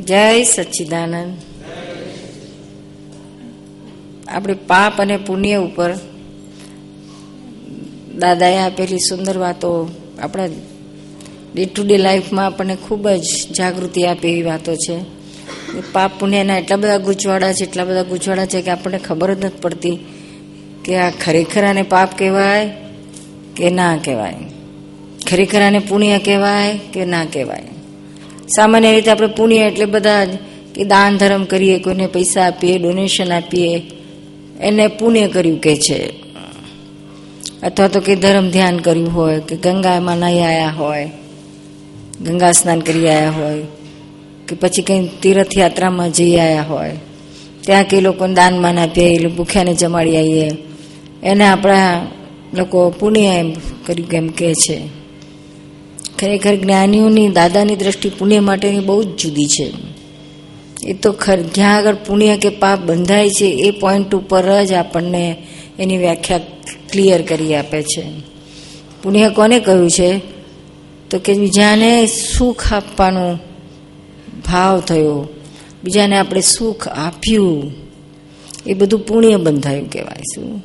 જય સચ્ચિદાનંદ. આપણે પાપ અને પુણ્ય ઉપર દાદાએ આપેલી સુંદર વાતો આપણા ડે ટુ ડે લાઈફમાં આપણને ખૂબ જ જાગૃતિ આપે એવી વાતો છે. પાપ પુણ્યના એટલા બધા ગૂંચવાડા છે, એટલા બધા ગૂંચવાડા છે કે આપણને ખબર જ નથી પડતી કે આ ખરેખર આને પાપ કહેવાય કે ના કહેવાય. ખરેખર આને પુણ્ય કહેવાય કે ના કહેવાય. સામાન્ય રીતે આપણે પુણ્ય એટલે બધા કે દાન ધર્મ કરીએ, કોઈને પૈસા આપીએ ડોનેશન આપીએ, એને પુણ્ય કર્યું કે છે. અથવા તો કે ધર્મ ધ્યાન કર્યું હોય, કે ગંગામાં નહીં આવ્યા હોય, ગંગા સ્નાન કરી આવ્યા હોય, કે પછી કંઈ તીર્થયાત્રામાં જઈ આવ્યા હોય, ત્યાં કે લોકોને દાનમાં આપીએ, એ ભૂખ્યાને જમાડી આવીએ. એને આપણા લોકો પુણ્ય એમ કર્યું કેમ કે છે. ખરેખર જ્ઞાનીઓની, દાદાની દ્રષ્ટિ પુણ્ય માટેની બહુ જ જુદી છે. એ તો ખર, જ્યાં આગળ પુણ્ય કે પાપ બંધાય છે, એ પોઈન્ટ ઉપર જ આપણને એની વ્યાખ્યા ક્લિયર કરી આપે છે. પુણ્ય કોને કહ્યું છે? તો કે બીજાને સુખ આપવાનો ભાવ થયો. બીજાને આપણે સુખ આપ્યું. એ બધું પુણ્ય બંધાયું કહેવાય શું?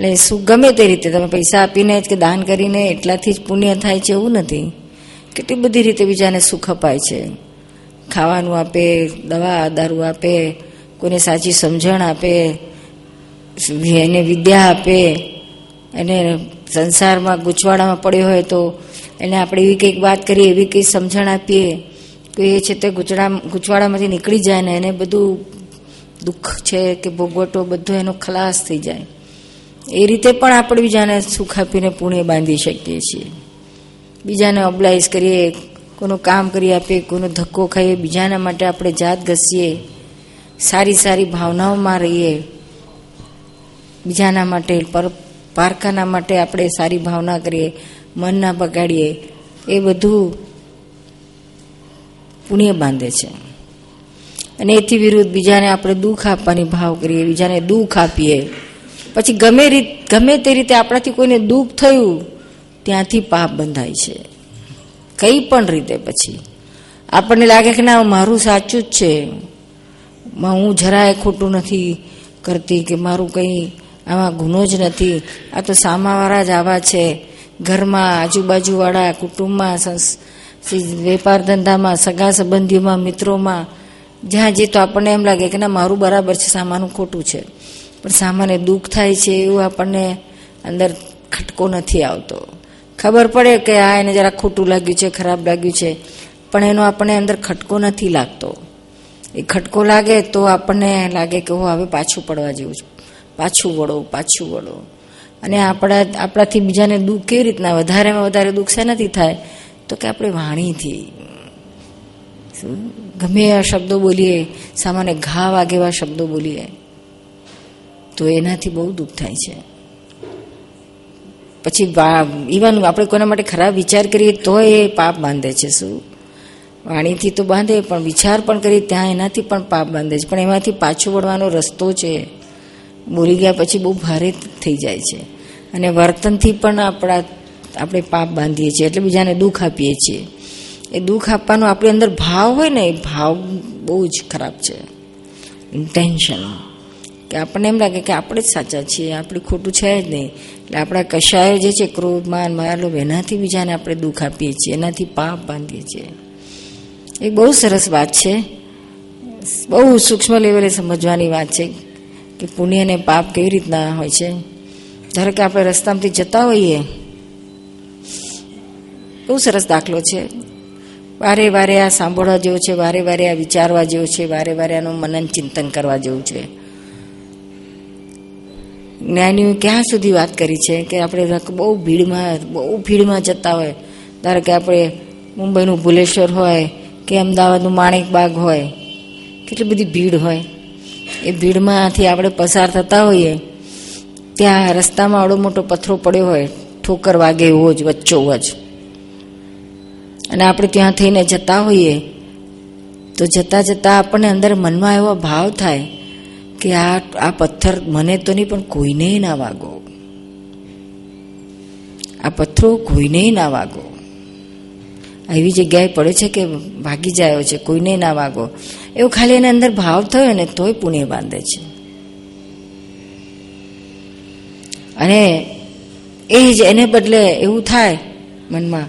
એટલે શું ગમે તે રીતે તમે પૈસા આપીને કે દાન કરીને એટલાથી જ પુણ્ય થાય છે એવું નથી. કેટલી બધી રીતે બીજાને સુખ અપાય છે. ખાવાનું આપે, દવા, દારૂ આપે, કોઈને સાચી સમજણ આપે, એને વિદ્યા આપે, એને સંસારમાં ગૂંચવાડામાં પડ્યો હોય તો એને આપણે એવી કંઈક વાત કરીએ, એવી કંઈક સમજણ આપીએ કે એ છે તે ગૂંચડા ગૂંચવાડામાંથી નીકળી જાય ને એને બધું દુઃખ છે કે ભોગવટો બધો એનો ખલાસ થઈ જાય. એ રીતે પણ આપણે બીજાને સુખ આપીને પુણ્ય બાંધી શકીએ છીએ. બીજાને ઓબ્લાઇઝ કરીએ, કોનું કામ કરી આપીએ કોઈનો ધક્કો ખાઈએ, બીજાના માટે આપણે જાત ઘસીએ, સારી સારી ભાવનાઓમાં રહીએ, બીજાના માટે પર પારખાના માટે આપણે સારી ભાવના કરીએ મન ના બગાડીએ, એ બધું પુણ્ય બાંધે છે. અને એથી વિરુદ્ધ બીજાને આપણે દુઃખ આપવાની ભાવ કરીએ, બીજાને દુઃખ આપીએ. પછી ગમે રીત ગમે તે રીતે આપણાથી કોઈને દુઃખ થયું, ત્યાંથી પાપ બંધાય છે. કઈ પણ રીતે પછી. આપણને લાગે કે ના, મારું સાચું જ છે. હું જરાય ખોટું નથી કરતી કે મારું કંઈ આમાં ગુનો જ નથી. આ તો સામાવાળા જ આવા છે. ઘરમાં આજુબાજુવાળા, કુટુંબમાં વેપાર ધંધામાં, સગા સંબંધીઓમાં, મિત્રોમાં, જ્યાં જે તો આપણને એમ લાગે કે ના, મારું બરાબર છે, સામાનું ખોટું છે. પણ સામાન્ય દુઃખ થાય છે એવું આપણને અંદર ખટકો નથી આવતો. ખબર પડે કે આ એને જરા ખોટું લાગ્યું છે, ખરાબ લાગ્યું છે, પણ એનો આપણને અંદર ખટકો નથી લાગતો. એ ખટકો લાગે તો આપણને લાગે કે હું હવે પાછું પડવા જેવું છું. પાછું વળો પાછું વળો. અને આપણા, આપણાથી બીજાને દુઃખ કેવી રીતના, વધારેમાં વધારે દુઃખ શેનાથી થાય? તો કે આપણે વાણીથી. ગમે એવા શબ્દો બોલીએ, સામાન્ય ઘા વાગે એવા શબ્દો બોલીએ. તો એનાથી બહુ દુઃખ થાય છે. પછી ઇવન આપણે કોના માટે ખરાબ વિચાર કરીએ તો એ પાપ બાંધે છે શું? વાણીથી તો બાંધે, પણ વિચાર પણ કરીએ ત્યાં એનાથી પણ પાપ બાંધે છે. પણ એમાંથી પાછું વળવાનો રસ્તો છે, બોલી ગયા પછી બહુ ભારે થઈ જાય છે. અને વર્તનથી પણ આપણા, આપણે પાપ બાંધીએ છીએ, એટલે બીજાને દુઃખ આપીએ છીએ. એ દુઃખ આપવાનો આપણી અંદર ભાવ હોય ને, એ ભાવ બહુ જ ખરાબ છે. ઇન્ટેન્શન કે આપણને એમ લાગે કે આપણે જ સાચા છીએ, આપણે ખોટું છે જ નહીં. એટલે આપણા કશાયો જે છે ક્રોધ, માન માયાલોભ એનાથી બીજાને આપણે દુઃખ આપીએ છીએ, એનાથી પાપ બાંધીએ છીએ. એ બહુ સરસ વાત છે. બહુ સૂક્ષ્મ લેવલે સમજવાની વાત છે કે પુણ્ય અને પાપ કેવી રીતના હોય છે. ધારો કે આપણે રસ્તામાંથી જતા હોઈએ, બહુ સરસ દાખલો છે. વારે વારે આ સાંભળવા જેવું છે, વારે વારે આ વિચારવા જેવું છે, વારે વારે આનું મનન ચિંતન કરવા જેવું છે. જ્ઞાનીઓ ક્યાં સુધી વાત કરી છે કે આપણે બહુ ભીડમાં બહુ ભીડમાં જતા હોય? ધારો કે આપણે મુંબઈનું ભુલેશ્વર હોય કે અમદાવાદનું માણેકબાગ હોય, કેટલી બધી ભીડ હોય? એ ભીડમાંથી આપણે પસાર થતા હોઈએ, ત્યાં રસ્તામાં આવડો મોટો પથ્થરો પડ્યો હોય, ઠોકર વાગે એવો જ, વચ્ચો જ. અને આપણે ત્યાં થઈને જતા હોઈએ, તો જતા જતા આપણને અંદર મનમાં એવો ભાવ થાય કે આ આ પથ્થર મને તો નહીં, પણ કોઈને ના વાગો. આ પથ્થરો કોઈને ના વાગો. એવી જગ્યાએ પડે છે કે ભાગી જાય છે, કોઈને ના વાગો. એવો ખાલી એના અંદર ભાવ થયો ને તોય પુણ્ય બાંધે છે. અને એ જ, એને બદલે એવું થાય મનમાં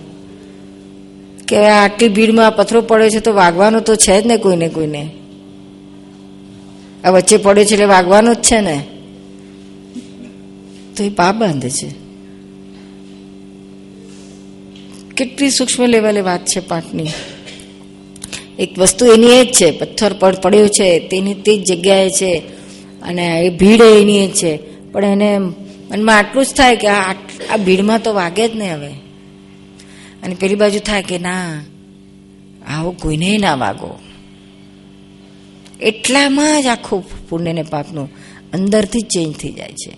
કે આટલી ભીડમાં પથરો પડ્યો છે તો વાગવાનો તો છે જ ને કોઈને કોઈને. આ વચ્ચે પડ્યો છે એટલે વાગવાનું જ છે ને. તો એ પાપ બાંધે છે. કેટલી સૂક્ષ્મ લેવલે વાત છે પાઠની. એક વસ્તુ એની એ જ છે, પથ્થર પડ પડ્યો છે, તેની તે જ જગ્યાએ છે, અને એ ભીડ એની જ છે. પણ એને મનમાં આટલું જ થાય કે આ ભીડમાં તો વાગે જ નહીં હવે. અને પેલી બાજુ થાય કે ના, આવો કોઈને ના વાગો. એટલામાં જ આખું પુણ્યને પાપનું અંદરથી ચેન્જ થઈ જાય છે.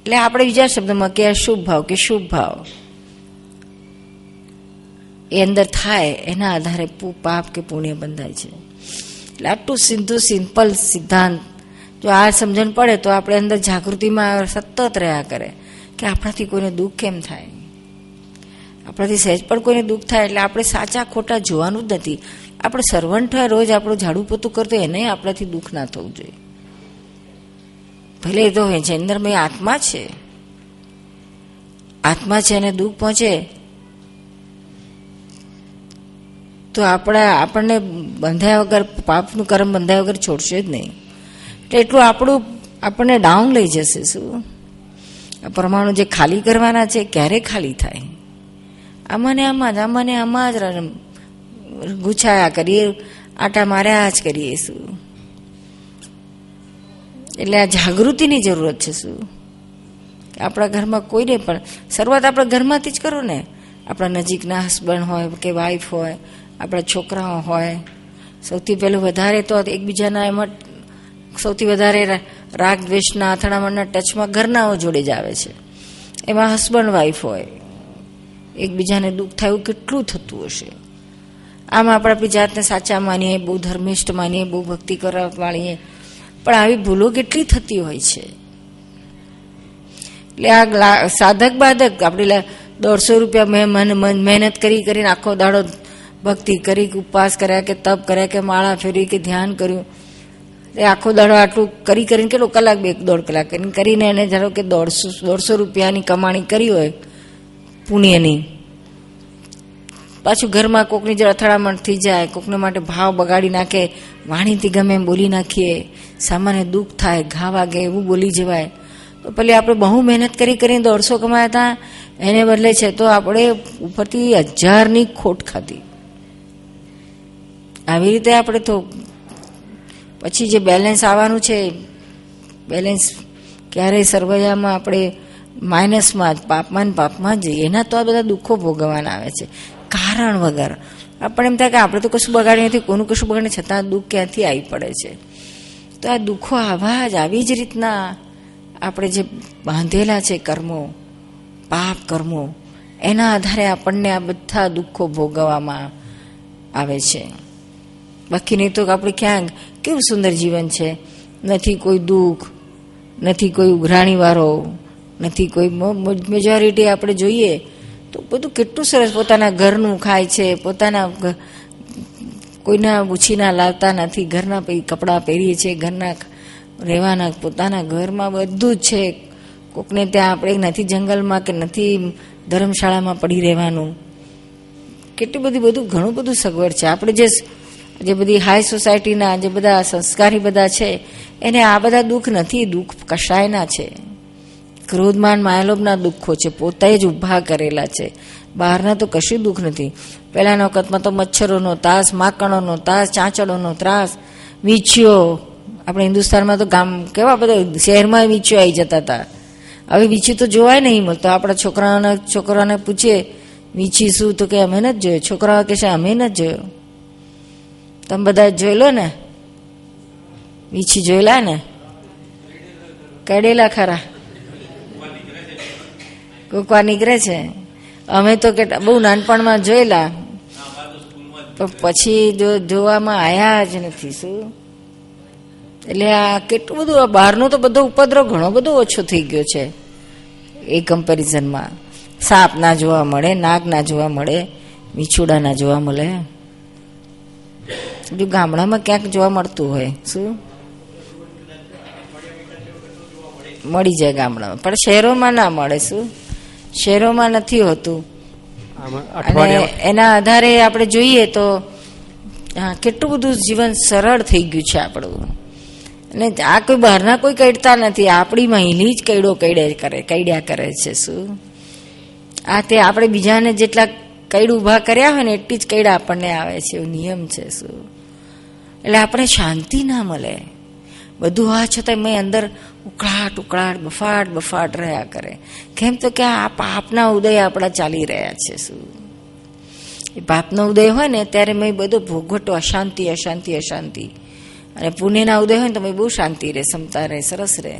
એટલે આપણે બીજા શબ્દમાં કે શુભ ભાવ કે શુભ ભાવ. એ અંદર થાય, એના આધારે પાપ કે પુણ્ય બંધાય છે. એટલે આટલું સીધું સિમ્પલ સિદ્ધાંત, જો આ સમજણ પડે તો આપણે અંદર જાગૃતિમાં સતત રહ્યા કરે કે આપણાથી કોઈને દુઃખ કેમ થાય? આપણાથી સહેજ પણ કોઈને દુઃખ થાય એટલે આપણે સાચા ખોટા જોવાનું જ નથી. આપણે હોય રોજ આપણું ઝાડુ પોતું કરતો એને આપણાથી દુઃખ ના થવું જોઈએ. ભલે એ તો છે આત્મા છે. આત્મા છે એને દુઃખ પહોંચે. તો આપણે, આપણને બંધાયા વગર, પાપનું કર્મ બંધાયા વગર છોડશે જ નહીં. એટલે એટલું આપણું, આપણને ડાઉન લઈ જશે શું? પરમાણુ જે ખાલી કરવાના છે, ક્યારે ખાલી થાય? આમાં આમાં જ આમાં આમાં જ ગુછાયા કરીએ, આટા માર્યા જ કરીએ શું એટલે આ જાગૃતિની જરૂરત છે શું આપણા ઘરમાં કોઈને પણ, શરૂઆત આપણા ઘરમાંથી જ કરો ને. આપણા નજીકના હસબન્ડ હોય કે વાઈફ હોય, આપણા છોકરાઓ હોય. સૌથી પહેલું વધારે તો એકબીજાના એમાં સૌથી વધારે રાગ દ્વેષના અથડામણના ટચમાં ઘરનાઓ જોડે જ આવે છે. એમાં હસબન્ડ વાઈફ હોય. એકબીજાને દુઃખ થાય એવું કેટલું થતું હશે? આમ આપણે આપણી જાતને સાચા માનીએ, બહુ ધર્મિષ્ઠ માનીએ, બહુ ભક્તિ કરવા વાળીએ. પણ આવી ભૂલો કેટલી થતી હોય છે? એટલે આ સાધક બાધક, આપણે દોઢસો રૂપિયા મહેનત કરી કરીને આખો દાડો ભક્તિ કરી, ઉપવાસ કર્યા કે તપ કર્યા કે માળા ફેરવી કે ધ્યાન કર્યું. એ આખો દાડો આટલું કરી કરીને કેટલો કલાક બે, દોઢ કલાક કરીને એને ધારો કે દોઢસો દોઢસો રૂપિયાની કમાણી કરી હોય પુણ્યની. પાછું ઘરમાં કોકની જે અથડામણ થઈ જાય, કોકને માટે ભાવ બગાડી નાખે, વાણીથી ગમે એમ બોલી નાખીએ, સામાન્ય દુઃખ થાય, ઘા વાગે એવું બોલી જવાય. તો પેલી આપણે બહુ મહેનત કરી કરીને દોઢસો કમાયા હતા એને બદલે છે તો આપણે ઉપરથી હજારની ખોટ ખાધી. આવી રીતે આપણે તો પછી જે બેલેન્સ આવવાનું છે બેલેન્સ ક્યારેય સર્વૈયામાં આપણે માઇનસમાં જ પાપમાં પાપમાં જ એના તો આ બધા દુઃખો ભોગવવાના આવે છે. કારણ વગર. આપણે એમ થાય કે આપણે તો કશું બગાડ્યું નથી, કોનું કશું બગાડે છતાં દુઃખ ક્યાંથી આવી પડે છે? તો આ દુઃખો આવા જ આવી જ રીતના આપણે જે બાંધેલા છે કર્મો, પાપ કર્મો, એના આધારે આપણને આ બધા દુઃખો ભોગવવામાં આવે છે. બાકી નહીં તો આપણે ક્યાંક કેવું સુંદર જીવન છે? નથી કોઈ દુઃખ, નથી કોઈ ઉઘરાણીવાળો નથી કોઈ મેજોરિટી આપણે જોઈએ તો બધું કેટલું સરસ પોતાના ઘરનું ખાય છે, પોતાના કોઈના ઉછીના લાવતા નથી, ઘરના કપડાં પહેરીએ છીએ, ઘરના રહેવાના, પોતાના ઘરમાં બધું જ છે. કોકને ત્યાં આપણે નથી જંગલમાં કે નથી ધર્મશાળામાં પડી રહેવાનું. કેટલી બધું બધું ઘણું બધું સગવડ છે. આપણે જે જે બધી હાઈ સોસાયટીના જે બધા સંસ્કારી બધા છે, એને આ બધા દુઃખ નથી, દુઃખ કશાયના છે. ક્રોધમાન માયાલોભના દુઃખો છે પોતે જ ઊભા કરેલા છે. બહારના તો કશું દુઃખ નથી. પહેલાના વખતમાં તો મચ્છરોનો તાસ માકણોનો તાસ ચાંચડોનો ત્રાસ, વીંછીઓ. આપણે હિન્દુસ્તાનમાં તો ગામ, કેવા બધા શહેરમાં વીંછીઓ આવી જતા હતા. હવે વીંછી તો જોવાય નહીં મળતો. આપણા છોકરાઓને છોકરાઓને પૂછીએ વીંછી શું તો કે અમે નથી જોયો? છોકરાઓ કે અમે નથી જોયો. તમે બધા જોઈ લો ને? વીંછી જોયેલા ને? કડેલા ખરા. કોકવા નીકળે છે. અમે તો કે બહુ નાનપણમાં જોયેલા. પણ પછી જોવામાં આવ્યા જ નથી, શું? એટલે આ કેટલું બધું, આ બહારનો તો બધો ઉપદ્રવ ઘણો બધો ઓછો થઈ ગયો છે. એ કમ્પેરિઝનમાં સાપ ના જોવા મળે, નાગ ના જોવા મળે, મીછુડા ના જોવા મળે. જો ગામડામાં ક્યાંક જોવા મળતું હોય, શું? મળી જાય ગામડામાં. પણ શહેરોમાં ના મળે, શું? શહેરોમાં નથી હોતું. અને એના આધારે આપણે જોઈએ તો કેટલું બધું જીવન સરળ થઈ ગયું છે આપણું. અને આ કોઈ બહારના કોઈ કઈડતા નથી આપણી મહિલી જ કઈડો કઈડે કરે કઈડ્યા કરે છે શું? આ તે આપણે બીજાને જેટલા કઈડ ઊભા કર્યા હોય ને એટલી જ કઈડ આપણને આવે છે એવો નિયમ છે શું? એટલે આપણે શાંતિ ના મળે. બધું આ છતાં મેં અંદર ઉકળાટ ઉકળાટ, બફાટ બફાટ રહ્યા કરે. કેમ તો કે આ પાપના ઉદય આપણા ચાલી રહ્યા છે, શું? એ પાપનો ઉદય હોય ને, ત્યારે મેં બધો ભોગવટો અશાંતિ અશાંતિ અશાંતિ. અને પુણ્યના ઉદય હોય ને, તો મેં બહુ શાંતિ રહે ક્ષમતા રહે, સરસ રહે.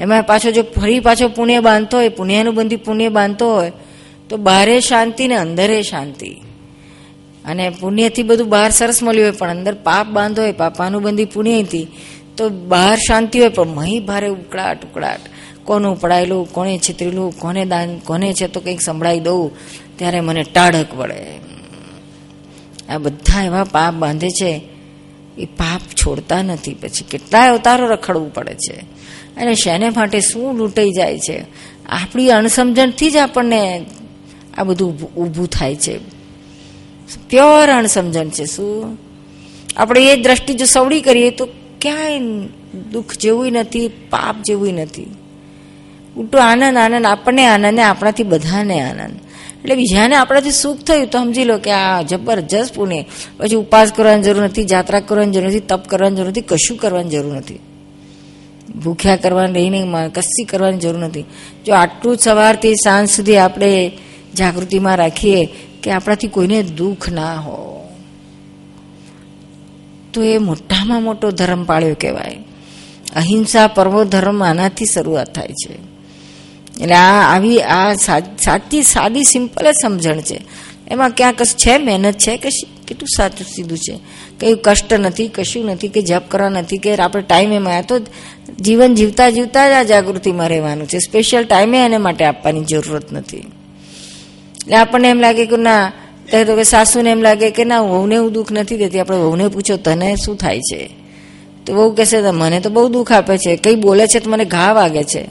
એમાં પાછો જો ફરી પાછો પુણ્ય બાંધતો હોય પુણ્યનું બંધી પુણ્ય બાંધતો હોય, તો બહારે શાંતિ ને અંદરે શાંતિ. અને પુણ્યથી બધું બહાર સરસ મળ્યું હોય, પણ અંદર પાપ બાંધો હોય પાપાનું બંધી પુણ્યથી તો બહાર શાંતિ હોય, પણ મહી ભારે ઉકળાટ ઉકળાટ. કોનું પડાયેલું કોને છેતરેલું, કોને દાન, કોને છે તો કંઈક સંભળાઈ દઉં, ત્યારે મને ટાઢક વળે. આ બધા એવા પાપ બાંધે છે, એ પાપ છોડતા નથી. પછી કેટલાય અવતારો રખડવું પડે છે. અને શેને માટે શું લૂંટાઈ જાય છે? આપણી અણસમજણથી જ આપણને આ બધું ઊભું થાય છે. પ્યોર અણસમજણ છે શું? આપણે એ દ્રષ્ટિ જો સવડી કરીએ તો ક્યાંય દુઃખ જેવું નથી, પાપ જેવું નથી. ઉટો આનંદ આનંદ, આપણને આનંદ ને આપણાથી બધાને આનંદ. એટલે બીજાને આપણાથી સુખ થયું તો સમજી લો કે આ જબરજસ્ત પુણ્ય. પછી ઉપવાસ કરવાની જરૂર નથી, જાત્રા કરવાની જરૂર નથી, તપ કરવાની જરૂર નથી, કશું કરવાની જરૂર નથી. ભૂખ્યા કરવાની રહીને કશી કરવાની જરૂર નથી. જો આટલું સવારથી સાંજ સુધી આપણે જાગૃતિમાં રાખીએ કે આપણાથી કોઈને દુઃખ ના હો તો એ મોટામાં મોટો ધર્મ પાળ્યો કહેવાય. અહિંસા પરમો ધર્મ આનાથી શરૂઆત થાય છે. એટલે આ આવી, આ સાચી, સાદી, સિમ્પલ જ સમજણ છે. એમાં ક્યાં કશું છે, મહેનત છે, કે કેટલું સાચું, સીધું છે. કંઈ કષ્ટ નથી, કશું નથી, કે જપ કરવા નથી, કે આપણે ટાઈમે મળ્યા તો જીવન જીવતા જીવતા જ આ જાગૃતિમાં રહેવાનું છે. સ્પેશિયલ ટાઈમે એને માટે આપવાની જરૂરત નથી. એટલે આપણને એમ લાગે કે ના ત્યારે તો કે સાસુને એમ લાગે કે ના વહુને એવું દુઃખ નથી દેતી, આપણે વહુને પૂછો, તને શું થાય છે? તો વહુ કહેશે મને તો બહુ દુઃખ આપે છે, કઈ બોલે છે તો મને ઘા વાગે છે.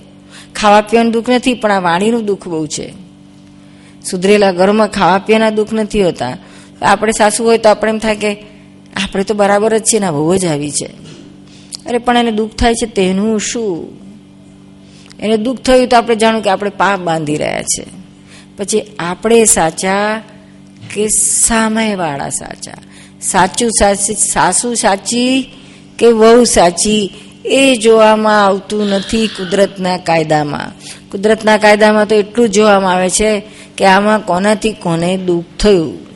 ખાવા પીવાનું દુઃખ નથી, પણ આ વાણીનું દુઃખ બહુ છે. સુધરેલા ઘરમાં ખાવા પીવાના દુઃખ નથી હોતા. આપણે સાસુ હોય તો આપણે એમ થાય કે, આપણે તો બરાબર જ છીએ ને બહુ જ આવી છે. અરે, પણ એને દુઃખ થાય છે તેનું શું? એને દુઃખ થયું તો આપણે જાણું કે આપણે પાપ બાંધી રહ્યા છે. પછી આપણે સાચા કે સામેવાળા સાચા? સાચું સાચી, સાસુ સાચી કે વહુ સાચી? એ જોવામાં આવતું નથી કુદરતના કાયદામાં. કુદરતના કાયદામાં તો એટલું જોવામાં આવે છે કે આમાં કોનાથી કોને દુઃખ થયું?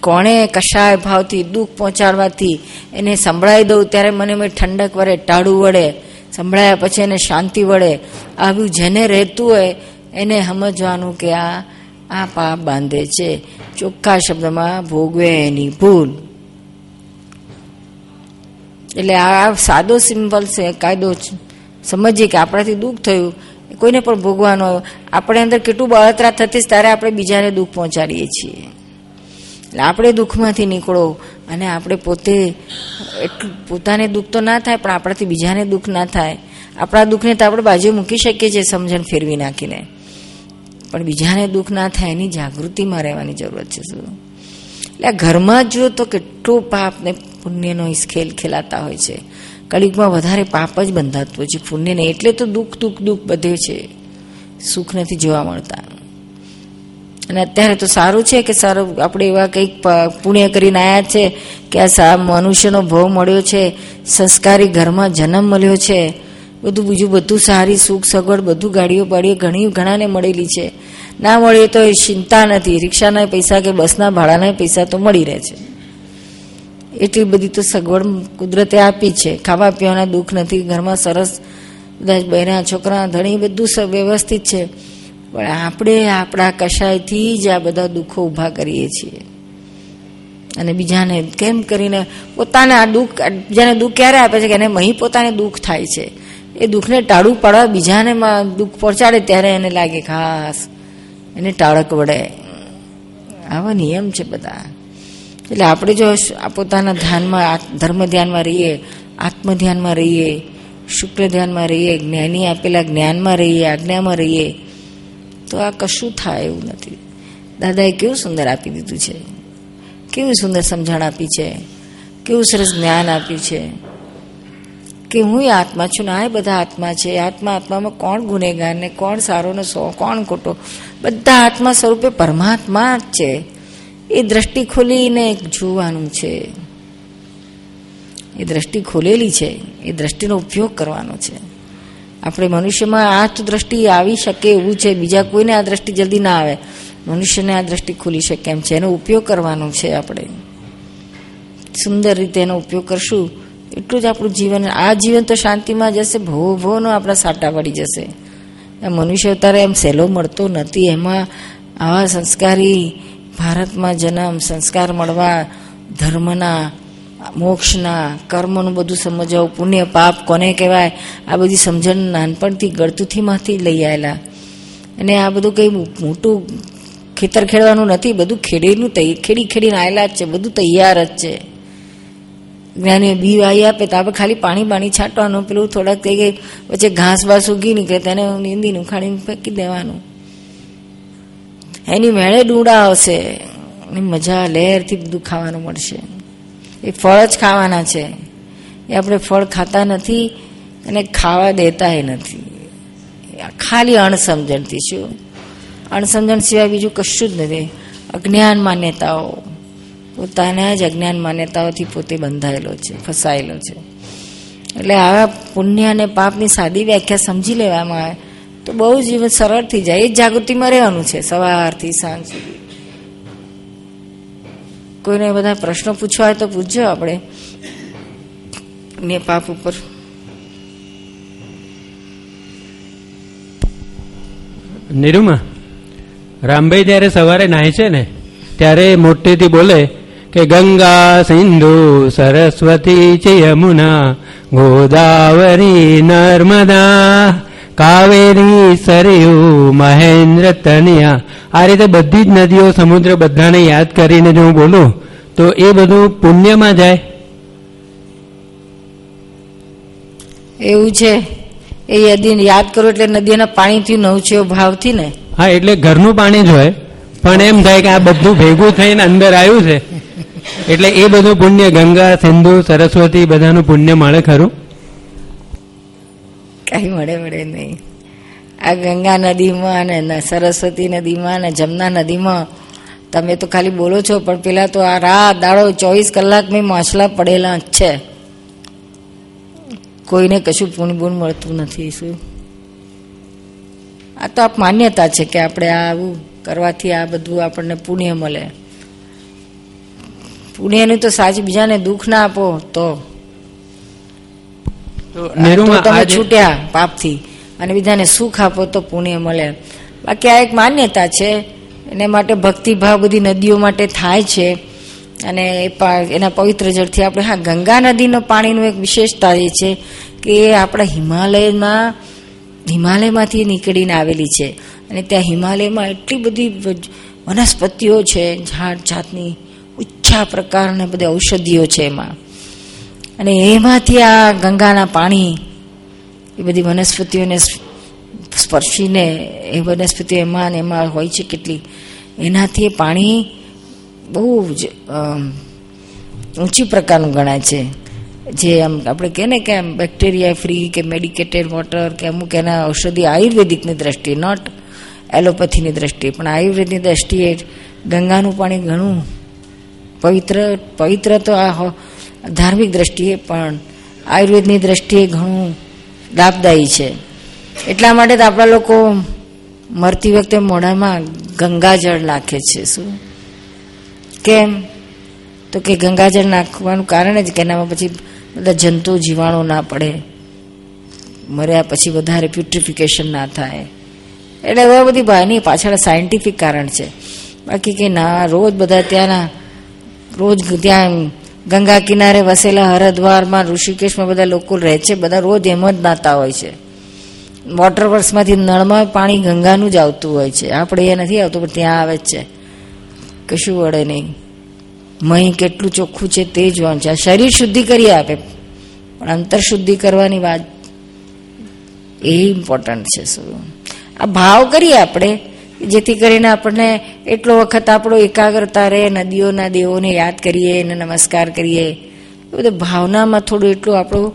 કોણે કશાય ભાવથી દુઃખ પહોંચાડવાથી એને સંભળાઈ દઉં ત્યારે મને મેં ઠંડક વડે ટાળું વડે સંભળાયા પછી એને શાંતિ વડે આવ્યું જેને રહેતું હોય એને સમજવાનું કે આ આ પાપ બાંધે છે. ચોખ્ખા શબ્દમાં ભોગવે એની ભૂલ. એટલે આ સાદો સિમ્પલ છે, કાયદો સમજીએ કે આપણાથી દુઃખ થયું. કોઈને પણ ભોગવાનો, આપણે અંદર કેટલું બળતરા થતી ત્યારે આપણે બીજાને દુઃખ પહોંચાડીએ છીએ. એટલે આપણે દુઃખમાંથી નીકળો અને આપણે પોતે એટલું પોતાને દુઃખ તો ના થાય, પણ આપણાથી બીજાને દુઃખ ના થાય. આપણા દુઃખને તો આપણે બાજુ મૂકી શકીએ છીએ સમજણ ફેરવી નાખીને. પણ બીજાને દુઃખ ના થાય એની જાગૃતિમાં રહેવાની જરૂરત છે શું? એટલે ઘરમાં જો તો કેટલું પાપ ને પુણ્યનો ખેલ ખેલાતા હોય છે. કળિયુગમાં વધારે પાપ જ બંધાતું હોય છે. પુણ્યને એટલે તો દુઃખ દુઃખ દુઃખ બધે છે. સુખ નથી જોવા મળતા. અને અત્યારે તો સારું છે કે સારું આપણે એવા કંઈક પુણ્ય કરીને આવ્યા છે કે આ મનુષ્યનો ભવ મળ્યો છે. સંસ્કારી ઘરમાં જન્મ મળ્યો છે. બધું બીજું બધું સારી, સુખ, સગવડ, બધું ગાડીઓ પાડીઓ ઘણી, ઘણાને મળેલી છે. ના મળે તો એ ચિંતા નથી. રિક્ષાના પૈસા કે બસના ભાડાના પૈસા તો મળી રહે છે. એટલી બધી તો સગવડ કુદરતે આપી છે. ખાવા પીવાના દુઃખ નથી, ઘરમાં સરસ બધા બહેરા છોકરા, ધણી, બધું વ્યવસ્થિત છે. પણ આપણે આપણા કશાયથી જ આ બધા દુઃખો ઊભા કરીએ છીએ. અને બીજાને કેમ કરીને પોતાને આ દુઃખ બીજાને દુઃખ ક્યારે આપે છે કે એને મહી પોતાને દુઃખ થાય છે? એ દુઃખને ટાળું પાડવા બીજાને દુઃખ પહોંચાડે ત્યારે એને લાગે ખાસ એને ટાળક વડે. આવા નિયમ છે બધા. એટલે આપણે જો પોતાના ધ્યાનમાં ધર્મ ધ્યાનમાં રહીએ આત્મ ધ્યાનમાં રહીએ શુક્લ ધ્યાનમાં રહીએ, જ્ઞાની આપેલા જ્ઞાનમાં રહીએ, આજ્ઞામાં રહીએ, તો આ કશું થાય એવું નથી. દાદાએ કેવું સુંદર આપી દીધું છે? કેવી સુંદર સમજણ આપી છે? કેવું સરસ જ્ઞાન આપ્યું છે? કે હું આત્મા છું ને આ બધા આત્મા છે. આત્મા આત્મામાં કોણ ગુનેગાર ને કોણ સારો ને સો, કોણ ખોટો? બધા આત્મા સ્વરૂપે પરમાત્મા જ છે. એ દ્રષ્ટિ ખોલીને જોવાનું છે. એ દ્રષ્ટિ ખોલેલી છે. એ દ્રષ્ટિનો ઉપયોગ કરવાનો છે. આપણે મનુષ્યમાં આ તો દ્રષ્ટિ આવી શકે એવું છે. બીજા કોઈને આ દ્રષ્ટિ જલ્દી ના આવે. મનુષ્યને આ દ્રષ્ટિ ખુલી શકે એમ છે. એનો ઉપયોગ કરવાનો છે આપણે. સુંદર રીતે એનો ઉપયોગ કરશું. એટલું જ આપણું જીવન. આ જીવન તો શાંતિમાં જશે ભો ભોનો આપણા સાટા પડી જશે. મનુષ્ય અવતારે એમ સહેલો મળતો નથી. એમાં આવા સંસ્કારી ભારતમાં જન્મ, સંસ્કાર મળવા, ધર્મના, મોક્ષના, કર્મનું બધું સમજાવું, પુણ્ય, પાપ કોને કહેવાય, આ બધી સમજણ નાનપણથી, ગળતુથીમાંથી લઈ આવેલા અને આ બધું કંઈ મોટું ખેતર ખેડવાનું નથી. બધું ખેડેલું ખેડી ખેડીને આવેલા જ છે. બધું તૈયાર જ છે. જ્ઞાની બી વાઈ આપે તો આપણે ખાલી પાણી પાણી છાંટવાનું, પેલું થોડાક થઈ ગઈ, વચ્ચે ઘાસ બાસ ઉગી નીકળે તેને નીંદીને ઉખાડીને ફેંકી દેવાનું. એની મેળે ડૂડા આવશે. એની મજા લહેરથી બધું ખાવાનું મળશે. એ ફળ જ ખાવાના છે. એ આપણે ફળ ખાતા નથી અને ખાવા દેતા નથી. ખાલી અણસમજણથી શું? અણસમજણ સિવાય બીજું કશું જ નથી. અજ્ઞાન માન્યતાઓ પોતાના જ અજ્ઞાન માન્યતાઓથી પોતે બંધાયેલો છે, ફસાયેલો છે. એટલે આવા પુણ્ય અને પાપની સાદી વ્યાખ્યા સમજી લેવામાં આવે તો બહુ જીવન સરળ થઈ જાય. એ જ જાગૃતિમાં રહેવાનું છે સવારથી સાંજ સુધી. કોઈને બધા પ્રશ્નો પૂછવા હોય તો પૂછજો આપણે. ને પાપ ઉપર. નિરૂમા, રામભાઈ જ્યારે સવારે નાય છે ને, ત્યારે મોટેથી બોલે કે ગંગા સિંધુ સરસ્વતી છે યમુના ગોદાવરી નર્મદા કાવેરી સરયુ મહેન્દ્ર તનિયા. આ રીતે બધી જ નદીઓ સમુદ્ર બધાને યાદ કરીને જો હું બોલું તો એ બધું પુણ્યમાં જાય. એવું છે. એ યદી યાદ કરો એટલે નદીના પાણીથી નવછેવો ભાવથી ને. હા એટલે ઘરનું પાણી જ હોય પણ એમ થાય કે આ બધું ભેગું થઈને અંદર આવ્યું છે. એટલે એ બધું પુણ્ય, ગંગા, સિંધુ, સરસ્વતી, બધાનું પુણ્ય મળે ખરું? કઈ મળે મળે નહીં. આ ગંગા નદીમાં અને સરસ્વતી નદીમાં અને જમના નદીમાં તમે તો ખાલી બોલો છો, પણ પેલા તો આ રાત દાડો ચોવીસ કલાક મેં માછલા પડેલા જ છે. કોઈને કશું પૂણ બૂણ મળતું નથી, શું? આ તો માન્યતા છે કે આપણે આવું કરવાથી આ બધું આપણને પુણ્ય મળે. પુણ્યનું તો સાચું બીજાને દુઃખ ના આપો તો. તમે છૂટ્યા પાપથી. અને બીજાને સુખ આપો તો પુણ્ય મળે. બાકી આ એક માન્યતા છે. એને માટે ભક્તિભાવ બધી નદીઓ માટે થાય છે. અને એના પવિત્ર જળથી આપણે હા ગંગા નદીનો પાણીનું એક વિશેષતા એ છે કે એ આપણા હિમાલયમાં હિમાલયમાંથી નીકળીને આવેલી છે. અને ત્યાં હિમાલયમાં એટલી બધી વનસ્પતિઓ છે ઝાડ જાતની ઉચ્ચા પ્રકારના બધી ઔષધિઓ છે એમાં. અને એમાંથી આ ગંગાના પાણી, એ બધી વનસ્પતિઓને સ્પર્શીને એ વનસ્પતિઓ એમાં ને એમાં હોય છે કેટલી. એનાથી એ પાણી બહુ જ ઊંચી પ્રકારનું ગણાય છે. જે આમ આપણે કહે ને કે બેક્ટેરિયા ફ્રી કે મેડિકેટેડ વોટર કે અમુક એના ઔષધિ આયુર્વેદિકની દ્રષ્ટિએ નોટ એલોપેથીની દ્રષ્ટિએ, પણ આયુર્વેદની દ્રષ્ટિએ ગંગાનું પાણી ઘણું પવિત્ર પવિત્ર તો આ ધાર્મિક દ્રષ્ટિએ, પણ આયુર્વેદની દ્રષ્ટિએ ઘણું લાભદાયી છે. એટલા માટે તો આપણા લોકો મરતી વખતે મોઢામાં ગંગાજળ નાખે છે, શું? કેમ? તો કે ગંગાજળ નાખવાનું કારણ જ કે એનામાં પછી બધા જંતુ, જીવાણુ ના પડે. મર્યા પછી વધારે પ્યુટ્રિફિકેશન ના થાય. એટલે એવા બધી ભાઈની પાછળ સાયન્ટિફિક કારણ છે. બાકી કે ના, રોજ બધા ત્યાંના રોજ ત્યાં ગંગા કિનારે વસેલા હરદ્વારમાં, ઋષિકેશમાં બધા લોકો રહે છે. બધા રોજ એમ જ નાતા હોય છે. વોટર વર્ક્સમાંથી નળમાં પાણી ગંગાનું જ આવતું હોય છે. આપણે એ નથી આવતું, પણ ત્યાં આવે જ છે. કશું વળે નહીં. મહી કેટલું ચોખ્ખું છે તે જોવાનું છે. શરીર શુદ્ધિ કરી આપે. પણ અંતર શુદ્ધિ કરવાની વાત એ ઇમ્પોર્ટન્ટ છે. શું? આ ભાવ કરીએ આપણે. જેથી કરીને આપણને એટલો વખત આપણો એકાગ્રતા રહે, નદીઓના દેવોને યાદ કરીએ, એને નમસ્કાર કરીએ. એ બધું ભાવનામાં થોડું એટલું આપણું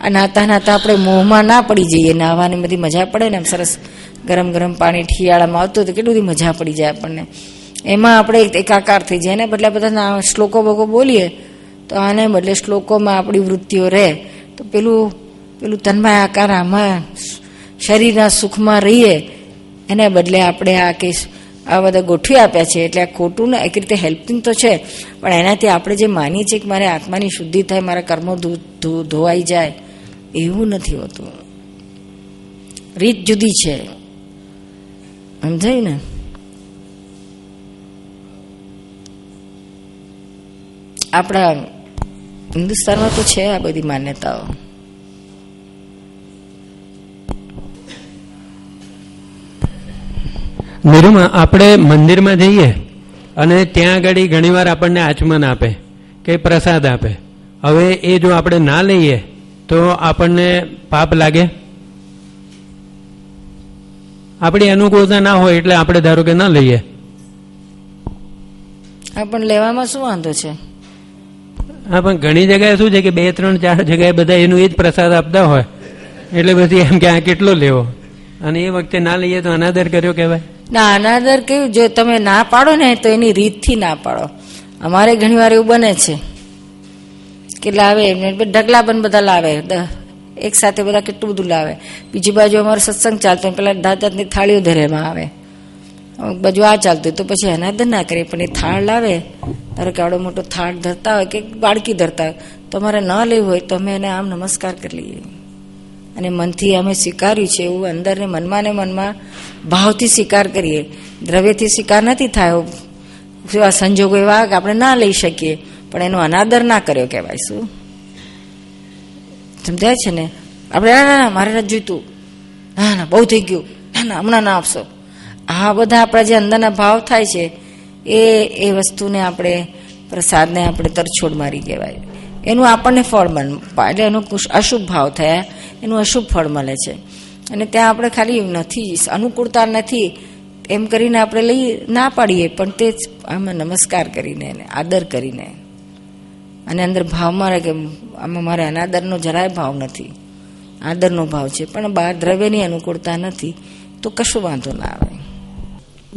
આ નાતા નાતા આપણે મોંમાં ના પડી જઈએ, નાહવાની બધી મજા પડે ને એમ સરસ ગરમ ગરમ પાણી ઠિયાળામાં આવતું તો કેટલી બધી મજા પડી જાય આપણને. એમાં આપણે એકાકાર થઈ જાય એને બદલે બધા શ્લોકો બગો બોલીએ, તો આને બદલે શ્લોકોમાં આપણી વૃત્તિઓ રહે. તો પેલું પેલું તન્મય આકાર આમાં શરીરના સુખમાં રહીએ એને બદલે આપણે આ કેસ આ બધા ગોઠવી આપ્યા છે. એટલે આ ખોટું ને એક રીતે હેલ્પિંગ તો છે, પણ એનાથી આપણે જે માનીએ છીએ કે મારે આત્માની શુદ્ધિ થાય, મારા કર્મો ધોવાઈ જાય, એવું નથી હોતું. રીત જુદી છે. સમજાય ને? આપણા હિન્દુસ્તાનમાં તો છે આ બધી માન્યતાઓ. નિરૂમા આપણે મંદિરમાં જઈએ અને ત્યાં આગળ ઘણીવાર આપણને આચમન આપે કે પ્રસાદ આપે. હવે એ જો આપણે ના લઈએ તો આપણને પાપ લાગે? આપણી અનુકૂળતા ના હોય એટલે આપણે ધારો કે ના લઈએ. પણ લેવામાં શું વાંધો છે? હા પણ ઘણી જગ્યાએ શું છે કે બે ત્રણ ચાર જગ્યાએ બધા એનું એ જ પ્રસાદ આપતા હોય. એટલે પછી એમ કે આ કેટલો લેવો? અને એ વખતે ના લઈએ તો અનાદર કર્યો કહેવાય. ના, અનાદર કેવું? જો તમે ના પાડો ને, તો એની રીતથી ના પાડો. અમારે ઘણી વાર એવું બને છે. કે લાવે ઢગલા પણ બધા લાવે. એક સાથે બધા કેટલું બધું લાવે. બીજી બાજુ અમારો સત્સંગ ચાલતો પેલા દાંત દાંતની થાળીઓ ધરેમાં આવે. અમુક બાજુ આ ચાલતું તો પછી અનાદર ના કરે પણ એ થાળ લાવે. ધારો કે આવડો મોટો થાળ ધરતા હોય કે બાળકી ધરતા હોય. તો અમારે ન લેવું હોય, તો અમે એને આમ નમસ્કાર કરી લઈએ. અને મનથી અમે સ્વીકાર્યું છે એવું અંદરને મનમાં ને મનમાં ભાવથી સ્વીકાર કરીએ. દ્રવ્યથી સ્વીકાર નથી થયો. એવા સંજોગો, એવા કે આપણે ના લઈ શકીએ. પણ એનો અનાદર ના કર્યો કહેવાય, શું? સમજાય છે ને? આપણે, ના ના મારે નથી જોઈતું. ના ના, બહુ થઈ ગયું. ના ના, હમણાં ના આપશો. આ બધા આપણા જે અંદરના ભાવ થાય છે, એ એ વસ્તુને આપણે, પ્રસાદને આપણે તરછોડ મારી કહેવાય. એનું આપણને ફળ મન, એટલે એનો અશુભ ભાવ થયા. એનું અશુભ ફળ મળે છે. અને ત્યાં આપણે ખાલી નથી, અનુકૂળતા નથી. એમ કરીને આપણે લઈ ના પાડીએ, પણ તે જ આમાં નમસ્કાર કરીને એને આદર કરીને. અને અંદર ભાવમાં રહે કે આમાં મારે અનાદરનો જરાય ભાવ નથી. આદરનો ભાવ છે, પણ બહાર દ્રવ્યની અનુકૂળતા નથી. તો કશું વાંધો ના આવે.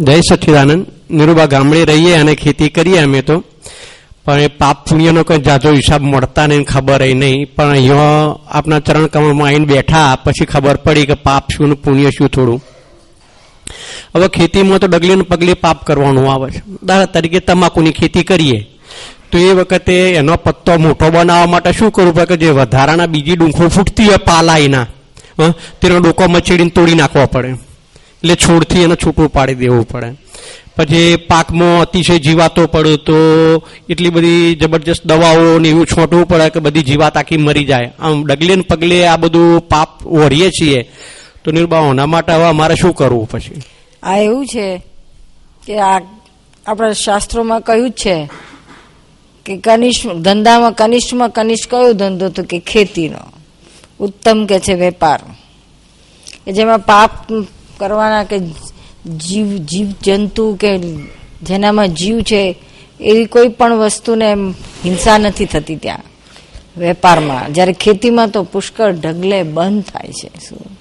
જય સચ્ચિદાનંદ નિરૂબા ગામડે રહીએ અને ખેતી કરીએ અમે તો. પણ એ પાપ પુણ્યનો કોઈ જાજો હિસાબ મળતા નહીં, ખબર એ નહીં. પણ અહીંયા આપણા ચરણ કમળમાં આવીને બેઠા, પછી ખબર પડી કે પાપ શું પુણ્ય શું થોડું. હવે ખેતીમાં તો ડગલે પગલે પાપ કરવાનું આવે છે. દાખલા તરીકે તમાકુની ખેતી કરીએ, તો એ વખતે એનો પત્તો મોટો બનાવવા માટે શું કરવું પડે કે જે વધારાના બીજી ડુંખો ફૂટતી હોય પાલાઈના તેનો ડોકો મચેડીને તોડી નાખવો પડે. એટલે છોડથી એને છૂટું પાડી દેવું પડે. પછી પાકમાં અતિશય જીવાતો પડે તો એટલી બધી જબરજસ્ત દવાઓ ને એવું છોટવું પડે કે બધી જીવાત આખી મરી જાય. આમ ડગલે ને પગલે આ બધું પાપ ઓઢીએ છીએ. તો નિર્બાહોના માટે હવે અમારે શું કરવું પછી? આ એવું છે કે આ આપણા શાસ્ત્રોમાં કહ્યું જ છે કે કનિષ્ઠ ધંધામાં કનિષ્ઠમાં કનિષ્ઠ કયો ધંધો તો કે ખેતીનો? ઉત્તમ કે છે વેપાર? કે જેમાં પાપ કરવાના કે જીવ જીવ જંતુ કે જેનામાં જીવ છે, એવી કોઈ પણ વસ્તુને હિંસા નથી થતી ત્યાં. વેપારમાં, જ્યારે ખેતીમાં તો પુષ્કળ ઢગલે બંધ થાય છે, શું?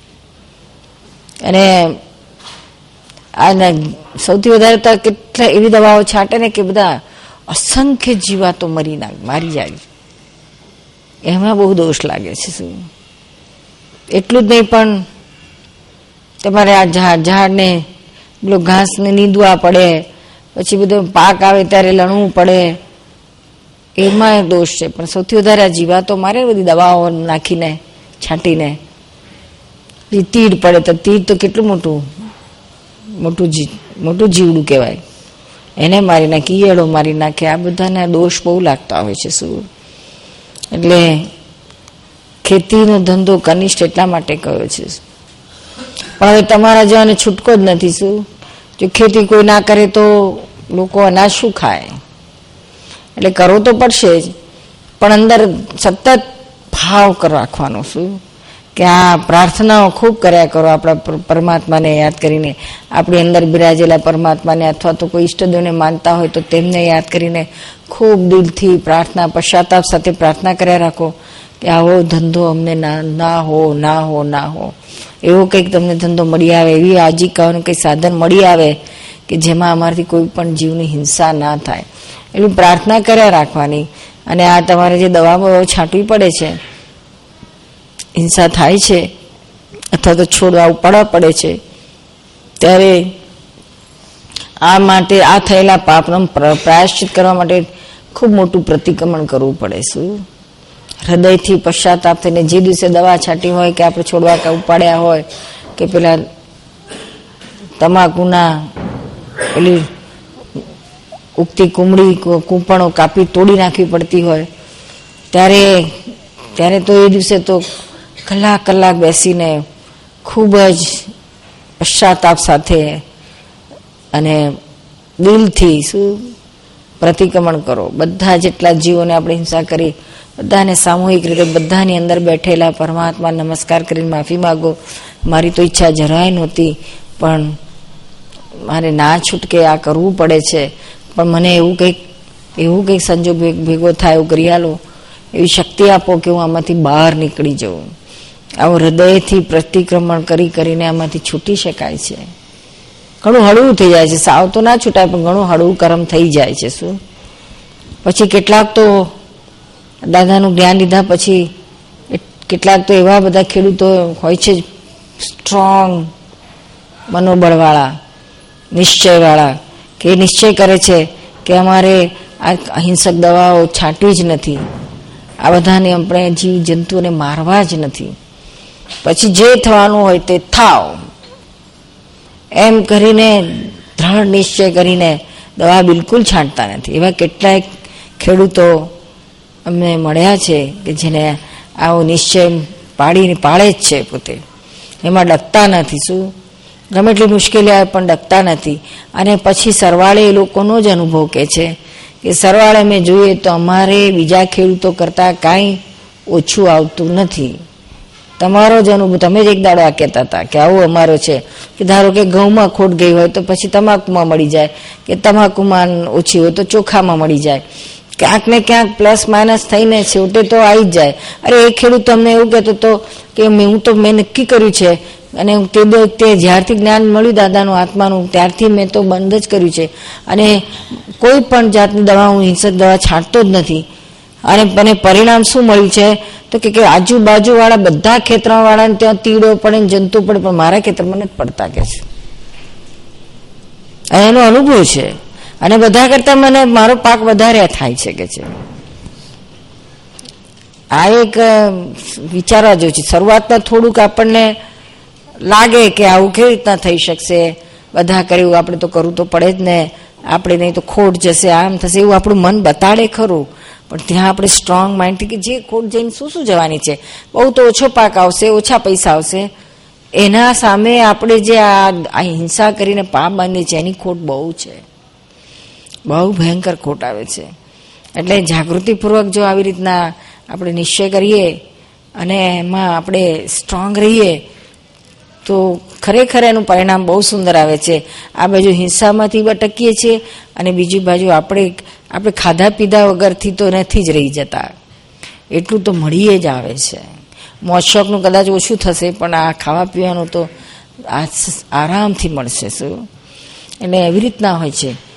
અને અને સૌથી વધારે તો કેટલા એવી દવાઓ છાંટે ને કે બધા અસંખ્ય જીવાતો મરી ના, મારી જાય. એમાં બહુ દોષ લાગે છે, શું? એટલું જ નહીં પણ તમારે આ ઝાડ ઝાડને પેલું ઘાસને નીંદવા પડે, પછી બધું પાક આવે ત્યારે લણવું પડે. એમાં દોષ છે. પણ સૌથી વધારે આ જીવાતો મારે બધી દવાઓ નાખીને, છાંટીને. તીડ પડે તો તીડ તો કેટલું મોટું મોટું જી, મોટું જીવડું કહેવાય. એને મારી નાખે ઈયળો મારી નાખે. આ બધાના દોષ બહુ લાગતા હોય છે શું એટલે ખેતીનો ધંધો કનિષ્ઠ એટલા માટે કયો છે. પણ હવે તમારા જેવાને છૂટકો જ નથી, શું? જો ખેતી કોઈ ના કરે તો લોકો અનાજ શું ખાય? એટલે કરવો તો પડશે જ. પણ અંદર સતત ભાવ રાખવાનો, શું? કે આ પ્રાર્થનાઓ ખૂબ કર્યા કરો આપણા પરમાત્માને યાદ કરીને. આપણી અંદર બિરાજેલા પરમાત્માને અથવા તો કોઈ ઈષ્ટદેવને માનતા હોય તો તેમને યાદ કરીને ખૂબ દિલથી પ્રાર્થના, પશ્ચાતાપ સાથે પ્રાર્થના કર્યા રાખો. કે આવો ધંધો અમને ના હો ના હો ના હો. એવો કંઈક તમને ધંધો મળી આવે, એવી આજીવિકાનું કંઈક સાધન મળી આવે કે જેમાં અમારાથી કોઈ પણ જીવની હિંસા ના થાય. એટલું પ્રાર્થના કર્યા રાખવાની. અને આ તમારે જે દવા છાંટવી પડે છે, હિંસા થાય છે, અથવા તો છોડવા ઉપાડવા પડે છે, ત્યારે આ માટે, આ થયેલા પાપનો પ્ર- પ્રાયશ્ચિત કરવા માટે ખૂબ મોટું પ્રતિક્રમણ કરવું પડે શું? હૃદયથી પશ્ચાતાપ થઈને જે દિવસે દવા છાંટી હોય કે આપણે છોડવા કે ઉપાડ્યા હોય કે પેલા તમાકુના પેલી ઉગતી કુમળી કૂંપણો કાપી તોડી નાખવી પડતી હોય, ત્યારે ત્યારે તો એ દિવસે તો કલાક કલાક બેસીને ખૂબ જ પશ્ચાતાપ સાથે અને દિલથી શું પ્રતિક્રમણ કરો. બધા જેટલા જીવોને આપણે હિંસા કરી બધાને સામૂહિક રીતે બધાની અંદર બેઠેલા પરમાત્મા નમસ્કાર કરીને માફી માગો. મારી તો ઈચ્છા જરાય નહોતી, પણ મારે ના છૂટકે આ કરવું પડે છે. પણ મને એવું કંઈક એવું કંઈક સંજોગ ભેગો થાય, એવું કરી આલો, એવી શક્તિ આપો કે હું આમાંથી બહાર નીકળી જાઉં. આવું હૃદયથી પ્રતિક્રમણ કરી કરીને આમાંથી છૂટી શકાય છે. ઘણું હળવું થઈ જાય છે. સાવ તો ના છૂટાય, પણ ઘણું હળવું કરમ થઈ જાય છે, શું? પછી કેટલાક તો દાદાનું જ્ઞાન લીધા પછી કેટલાક તો એવા બધા ખેડૂતો હોય છે સ્ટ્રોંગ, મનોબળવાળા, નિશ્ચયવાળા, કે નિશ્ચય કરે છે કે અમારે આ અહિંસક દવાઓ છાંટવી જ નથી. આ બધાને આપણે જીવ જંતુઓને મારવા જ નથી. પછી જે થવાનું હોય તે થાવ. એમ કરીને દ્રઢ નિશ્ચય કરીને દવા બિલકુલ છાંટતા નથી. એવા કેટલાય ખેડૂતો અમને મળ્યા છે કે જેને આવો નિશ્ચય પાડીને પાળે જ છે પોતે. એમાં ડકતા નથી શું? ગમે એટલી મુશ્કેલી આવે પણ ડકતા નથી. અને પછી સરવાળે એ લોકોનો જ અનુભવ કે છે કે સરવાળે અમે જોઈએ તો અમારે બીજા ખેડૂતો કરતાં કાંઈ ઓછું આવતું નથી. તમારો જ અનુભવ, તમે જ એક દાડો આ કહેતા હતા કે આવું અમારો છે. કે ધારો કે ઘઉંમાં ખોટ ગઈ હોય તો પછી તમાકુમાં મળી જાય. કે તમાકુમાં ઓછી હોય તો ચોખામાં મળી જાય. ક્યાંક ને ક્યાંક પ્લસ માઇનસ થઈને છેવટે તો આવી જ જાય. અરે, એ ખેડૂત અમને એવું કહેતો હતો કે હું તો મેં નક્કી કર્યું છે. અને તે તે જ્યારથી જ્ઞાન મળ્યું દાદાનું આત્માનું, ત્યારથી મેં તો બંધ જ કર્યું છે. અને કોઈ પણ જાતની દવા, હું હિંસક દવા છાંટતો જ નથી. અને મને પરિણામ શું મળ્યું છે? તો કે કે આજુબાજુ બધા ખેતરવાળાને ત્યાં તીડો પડે ને જંતુ પડે, પણ મારા ખેતરમાં નથી પડતા કે છે. એનો અનુભવ છે. અને બધા કરતા મને મારો પાક વધારે થાય છે કે છે. આ એક વિચારવા જેવું છે. શરૂઆતમાં થોડુંક આપણને લાગે કે આવું કેવી રીતના થઈ શકશે, બધા કર્યું આપણે તો કરવું તો પડે જ ને, આપણે નહીં તો ખોટ જશે, આમ થશે એવું આપણું મન બતાડે ખરું. પણ ત્યાં આપણે સ્ટ્રોંગ માઇન્ડથી કે જે ખોટ જઈને શું શું જવાની છે? બહુ તો ઓછો પાક આવશે, ઓછા પૈસા આવશે. એના સામે આપણે જે આ હિંસા કરીને પાપ બાંધીએ છે, એની ખોટ બહુ છે. બહુ ભયંકર ખોટ આવે છે. એટલે જાગૃતિપૂર્વક જો આવી રીતના આપણે નિશ્ચય કરીએ અને એમાં આપણે સ્ટ્રોંગ રહીએ, તો ખરેખર એનું પરિણામ બહુ સુંદર આવે છે. આ બાજુ હિંસામાંથી અટકીએ છીએ અને બીજી બાજુ આપણે આપણે ખાધા પીધા વગરથી તો નથી જ રહી જતા. એટલું તો મળીએ જ આવે છે. મોજશોખનું કદાચ ઓછું થશે, પણ આ ખાવા પીવાનું તો આરામથી મળશે શું? એટલે એવી રીતના હોય છે.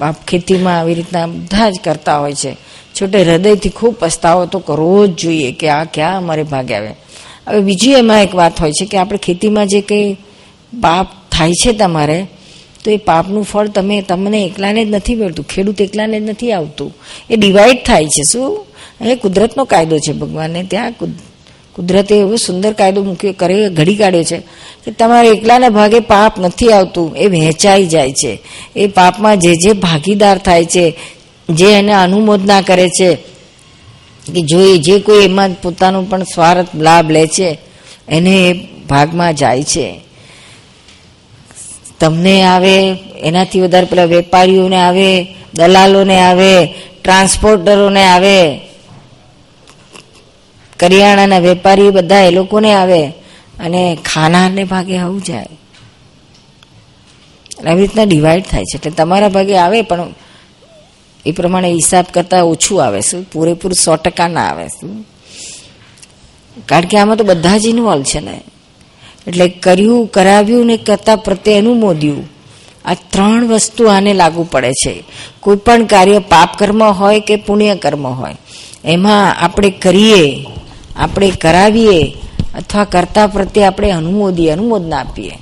આ ખેતીમાં આવી રીતના બધા જ કરતા હોય છે. છોટે હૃદયથી ખૂબ પસ્તાવો તો કરવો જ જોઈએ કે આ ક્યાં અમારે ભાગે આવે. હવે બીજી એમાં એક વાત હોય છે કે આપણે ખેતીમાં જે કંઈ પાપ થાય છે તમારે, તો એ પાપનું ફળ તમે, તમને એકલાને જ નથી મળતું, ખેડૂત એકલાને જ નથી આવતું. એ ડિવાઈડ થાય છે, શું? એ કુદરતનો કાયદો છે ભગવાને, ત્યાં કુદરતે એવો સુંદર કાયદો મૂક્યો, કરે, ઘડી કાઢ્યો છે કે તમારે એકલાના ભાગે પાપ નથી આવતું, એ વહેંચાઈ જાય છે. એ પાપમાં જે જે ભાગીદાર થાય છે, જે એને અનુમોદના કરે છે, કે જો એ જે કોઈ એમાં પોતાનો પણ સ્વાર્થ, લાભ લે છે, એને એ ભાગમાં જાય છે. તમને આવે, એનાથી વધારે પેલા વેપારીઓને આવે, દલાલોને આવે, ટ્રાન્સપોર્ટરોને આવે કરિયાણાના વેપારી બધા એ લોકોને આવે અને ખાનારને ભાગે આવું જાય. આવી રીતના ડિવાઈડ થાય છે. એટલે તમારા ભાગે આવે પણ એ પ્રમાણે હિસાબ કરતાં ઓછું આવે. શું પૂરેપૂરું સો ટકા ના આવે શું? કારણ કે આમાં તો બધા જ ઇન્વોલ્વ છે ને. એટલે કર્યું, કરાવ્યું ને કરતા પ્રત્યે અનુમોદ્યું. આ ત્રણ વસ્તુ આને લાગુ પડે છે. કોઈ પણ કાર્ય પાપ કર્મ હોય કે પુણ્ય કર્મ હોય, એમાં આપણે કરીએ આપણે કરાવીએ અથવા કરતા પ્રત્યે આપણે અનુમોદીએ, અનુમોદના આપીએ.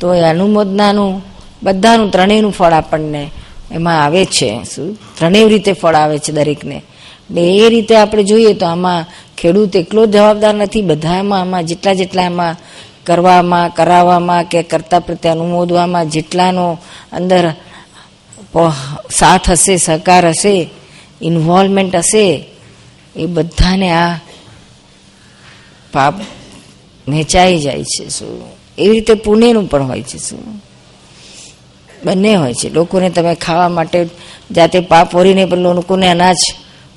તો એ અનુમોદનાનું, બધાનું ત્રણેયનું ફળ આપણને એમાં આવે છે. શું? ત્રણેય રીતે ફળ આવે છે દરેકને. એટલે એ રીતે આપણે જોઈએ તો આમાં ખેડૂત એકલો જવાબદાર નથી. બધામાં આમાં જેટલા જેટલા એમાં કરવામાં, કરાવવામાં કે કરતા પ્રત્યે અનુમોદવામાં જેટલાનો અંદર સાથ હશે, સહકાર હશે ઇન્વોલ્વમેન્ટ હશે, એ બધાને આ પાપ વહેંચાઈ જાય છે શું? એવી રીતે પુણ્યનું પણ હોય છે શું? બંને હોય છે. લોકોને તમે ખાવા માટે જાતે પાપ ઓરીને પણ લોકોને અનાજ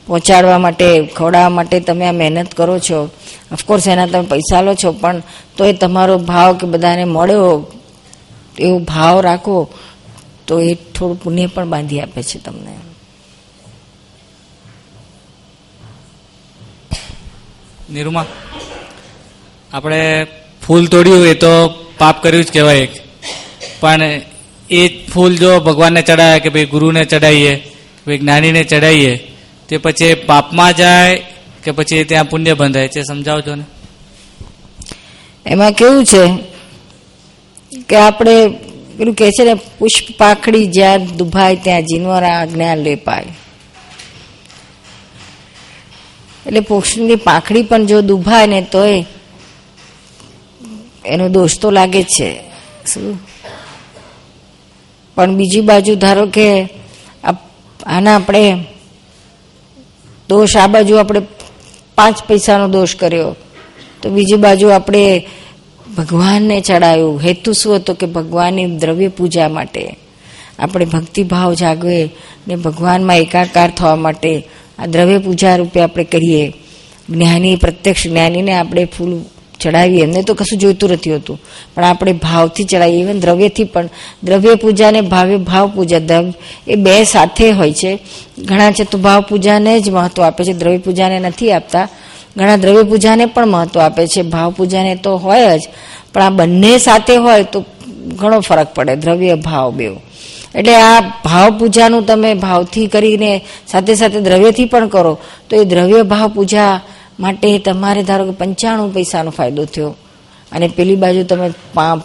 પહોંચાડવા માટે, ખવડાવવા માટે તમે આ મહેનત કરો છો. ઓફકોર્સ એના તમે પૈસા લો છો, પણ તો એ તમારો ભાવ કે બધાને મળ્યો એવો ભાવ રાખો, તો એ થોડું પુણ્ય પણ બાંધી આપે છે તમને. નિરૂમા આપણે ફૂલ તોડ્યું એ તો પાપ કર્યું જ કહેવાય પણ એ ફૂલ જો ભગવાનને ચડાય કે ભાઈ ગુરુને ચડાવીએ ભાઈ જ્ઞાનીને ચડાવીએ તે પછી પાપમાં જાય કે પછી ત્યાં પુણ્ય બંધાય છે, સમજાવજો ને? એમાં કેવું છે કે આપણે પેલું કહે છે ને, પુષ્પ પાખડી જ્યાં દુભાય ત્યાં જીનવરા આજ્ઞા લેપાય. એટલે પુષ્પની પાખડી પણ જો દુભાય ને તોય એનો દોષ તો લાગે જ છે. શું? પણ બીજી બાજુ ધારો કે આના આપણે દોષ, આ બાજુ આપણે પાંચ પૈસાનો દોષ કર્યો. તો બીજી બાજુ આપણે ભગવાનને ચડાયું. હેતુ શું હતો કે ભગવાનની દ્રવ્ય પૂજા માટે. આપણે ભક્તિભાવ જાગવે ને ભગવાનમાં એકાકાર થવા માટે આ દ્રવ્ય પૂજા રૂપે આપણે કરીએ. જ્ઞાની, પ્રત્યક્ષ જ્ઞાનીને આપણે ફૂલ ચડાવીએ. એમને તો કશું જોઈતું નથી હોતું. પણ આપણે ભાવથી ચડાવીએ. ઇવન દ્રવ્યથી પણ. દ્રવ્ય પૂજા ને ભાવ્ય ભાવ પૂજા દ્રવ્ય એ બે સાથે હોય છે. ઘણા છે તો ભાવ પૂજાને જ મહત્વ આપે છે. દ્રવ્ય પૂજાને નથી આપતા. ઘણા દ્રવ્ય પૂજાને પણ મહત્વ આપે છે. ભાવ પૂજાને તો હોય જ. પણ આ બંને સાથે હોય તો ઘણો ફરક પડે. દ્રવ્ય, ભાવ બેવ એટલે આ ભાવ પૂજાનું તમે ભાવથી કરીને સાથે સાથે દ્રવ્યથી પણ કરો, તો એ દ્રવ્ય ભાવ પૂજા માટે તમારે ધારો કે પંચાણું પૈસાનો ફાયદો થયો. અને પેલી બાજુ તમે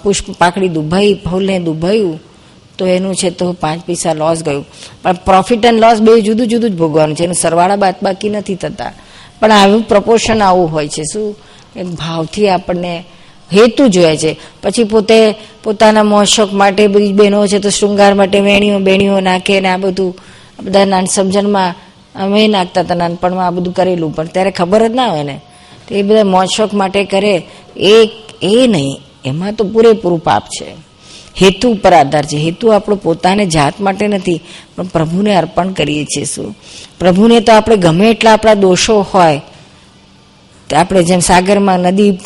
પુષ્પ પાકડી દુભાઈ, ફૂલને દુભાયું, તો એનું છે તો પાંચ પૈસા લોસ ગયું. પણ પ્રોફિટ એન્ડ લોસ બે જુદું જુદું જ ભોગવાનું છે. એનું સરવાળા બાદ બાકી નથી થતા. પણ આવું પ્રપોર્શન આવું હોય છે. શું? ભાવથી આપણને હેતુ જોઈએ છે. પછી પોતે પોતાના મોશોક માટે બધી બહેનો છે તો શૃંગાર માટે વેણીઓ, બેણીઓ નાખે ને આ બધું. બધા નાન સમજણમાં અમે નાખતા હતા નાનપણમાં આ બધું કરેલું, પણ ત્યારે ખબર જ ના હોય ને. તો એ બધા મોશોક માટે કરે, એ એ નહીં, એમાં તો પૂરેપૂરું પાપ છે. હેતુ ઉપર આધાર છે. હેતુ આપણો પોતાને જાત માટે નથી, પણ પ્રભુને અર્પણ કરીએ છીએ શું? પ્રભુને તો આપણે ગમે એટલા આપણા દોષો હોય આપણે જેમ સાગરમાં નદી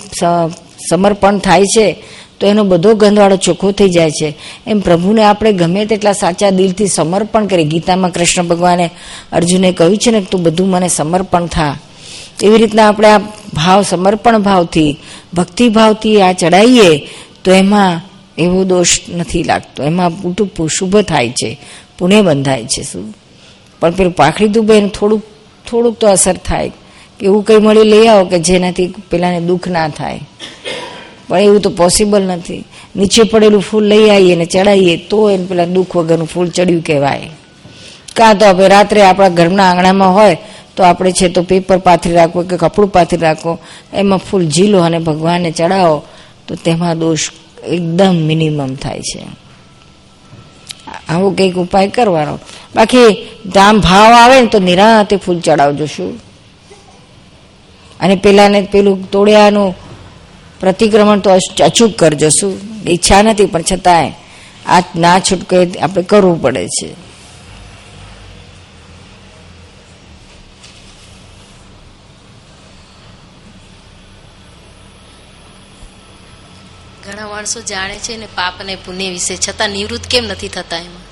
સમર્પણ થાય છે તો એનો બધો ગંધવાળો ચોખ્ખો થઈ જાય છે. એમ પ્રભુને આપણે ગમે તેટલા સાચા દિલથી સમર્પણ કરીએ. ગીતામાં કૃષ્ણ ભગવાને અર્જુને કહ્યું છે ને તું બધું મને સમર્પણ થા. એવી રીતના આપણે આ ભાવ, સમર્પણ ભાવથી ભક્તિભાવથી આ ચડાવીએ તો એમાં એવો દોષ નથી લાગતો. એમાં પૂટું શુભ થાય છે. પુણે બંધાય છે શું? પણ પેલું પાખડી દુબે થોડુંક થોડુંક તો અસર થાય. કે એવું કંઈ મળી લઈ આવો કે જેનાથી પેલાને દુઃખ ના થાય. પણ એવું તો પોસિબલ નથી. નીચે પડેલું ફૂલ લઈ આવીએ ને ચડાવીએ તો એને પેલા દુઃખ વગરનું ફૂલ ચડ્યું કહેવાય. કાં તો આપણે રાત્રે આપણા ઘરના આંગણામાં હોય, તો આપણે છે તો પેપર પાથરી રાખવો કે કપડું પાથરી રાખો, એમાં ફૂલ ઝીલો અને ભગવાનને ચડાવો, તો તેમાં દોષ એકદમ મિનિમમ થાય છે. આવો કંઈક ઉપાય કરવાનો. બાકી જામ ભાવ આવે ને તો નિરાતે ફૂલ ચડાવજો શું? અને પેલાને પેલું તોડ્યાનું પ્રતિક્રમણ તો અચ- અચૂક કરજો શું? ઈચ્છા નથી પણ છતાંય આ ના છૂટકે આપણે કરવું પડે છે. ઘણા માણસો જાણે છે ને પાપ અને પુણ્ય વિશે છતાં નિવૃત્ત કેમ નથી થતા એમાં?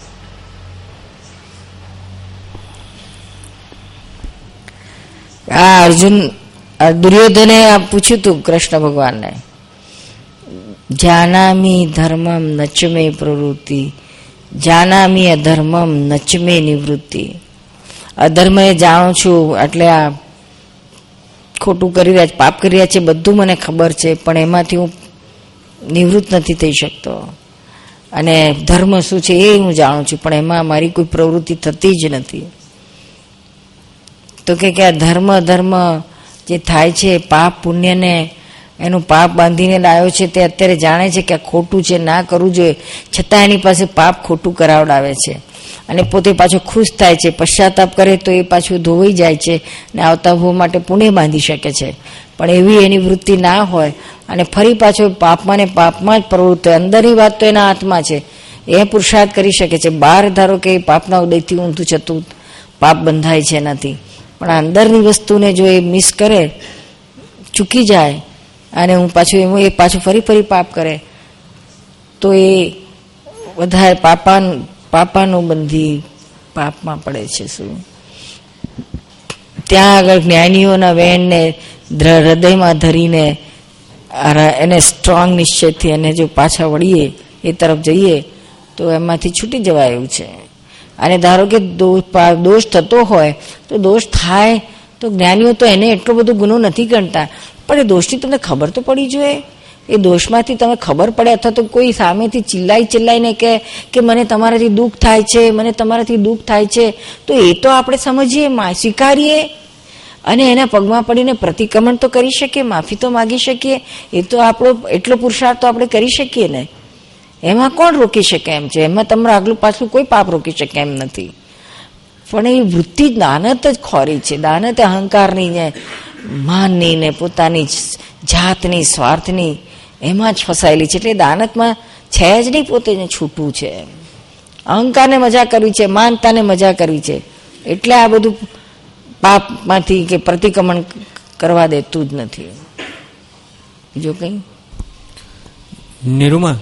આ અર્જુન દુર્યોધને આ પૂછ્યું હતું કૃષ્ણ ભગવાનને, જાનામી ધર્મમ નચમે પ્રવૃત્તિ, જાનામી અધર્મમ નચમે નિવૃત્તિ. અધર્મ એ જાણું છું, એટલે આ ખોટું કરી રહ્યા છે, પાપ કરી રહ્યા છે, બધું મને ખબર છે, પણ એમાંથી હું નિવૃત્ત નથી થઈ શકતો. અને ધર્મ શું છે એ હું જાણું છું, પણ એમાં મારી કોઈ પ્રવૃત્તિ થતી જ નથી. તો કે આ ધર્મ ધર્મ જે થાય છે, પાપ પુણ્યને, એનું પાપ બાંધીને લાવ્યો છે, તે અત્યારે જાણે છે કે આ ખોટું છે, ના કરવું જોઈએ. છતાં એની પાસે પાપ ખોટું કરાવડાવે છે. અને પોતે પાછો ખુશ થાય છે, પશ્ચાતાપ કરે તો એ પાછું ધોવાઈ જાય છે ને આવતા ભૂ માટે પુણ્ય બાંધી શકે છે. પણ એવી એની વૃત્તિ ના હોય અને ફરી પાછો પાપમાં ને પાપમાં જ પ્રવૃત્ત હોય. અંદરની વાત તો એના હાથમાં છે. એ પુરુષાર્થ કરી શકે છે. બહાર ધારો કે પાપના ઉદયથી ઊંધું જતું પાપ બંધાય છે નથી પણ અંદરની વસ્તુને જો એ મિસ કરે, ચૂકી જાય, અને હું પાછું એમ એ પાછું ફરી ફરી પાપ કરે, તો એ વધારે પાપાન પાપાનું બંધી પાપમાં પડે છે શું? ત્યાં આગળ જ્ઞાનીઓના વેણને હૃદયમાં ધરીને એને સ્ટ્રોંગ નિશ્ચયથી એને જો પાછા વળીએ, એ તરફ જઈએ, તો એમાંથી છૂટી જવાય એવું છે. અને ધારો કે દોષ થતો હોય, તો દોષ થાય, તો જ્ઞાનીઓ તો એને એટલો બધો ગુનો નથી ગણતા. પણ એ દોષની તમને ખબર તો પડી જોઈએ. એ દોષમાંથી તમે ખબર પડે અથવા તો કોઈ સામેથી ચિલ્લાઈ ચિલ્લાઈને કે કે મને તમારાથી દુઃખ થાય છે, મને તમારાથી દુઃખ થાય છે, તો એ તો આપણે સમજીએ સ્વીકારીએ. અને એના પગમાં પડીને પ્રતિક્રમણ તો કરી શકીએ, માફી તો માગી શકીએ. એ તો આપણો એટલો પુરુષાર્થ તો આપણે કરી શકીએ ને. એમાં કોણ રોકી શકે એમ છે? એમાં તમારું આગલું પાછલું કોઈ પાપ રોકી શકે એમ નથી. પણ એ વૃત્તિ દાનત જ ખોરી છે. દાનત અહંકારની ને માનની ને પોતાની જાતની, સ્વાર્થની એમાં જ ફસાયેલી છે. એટલે દાનતમાં છે જ નહીં પોતે છૂટું છે. અહંકારને મજા કરવી છે, માનતાને મજા કરવી છે. એટલે આ બધું પાપમાંથી કે પ્રતિક્રમણ કરવા દેતું જ નથી. બીજું કંઈ? નિરૂમા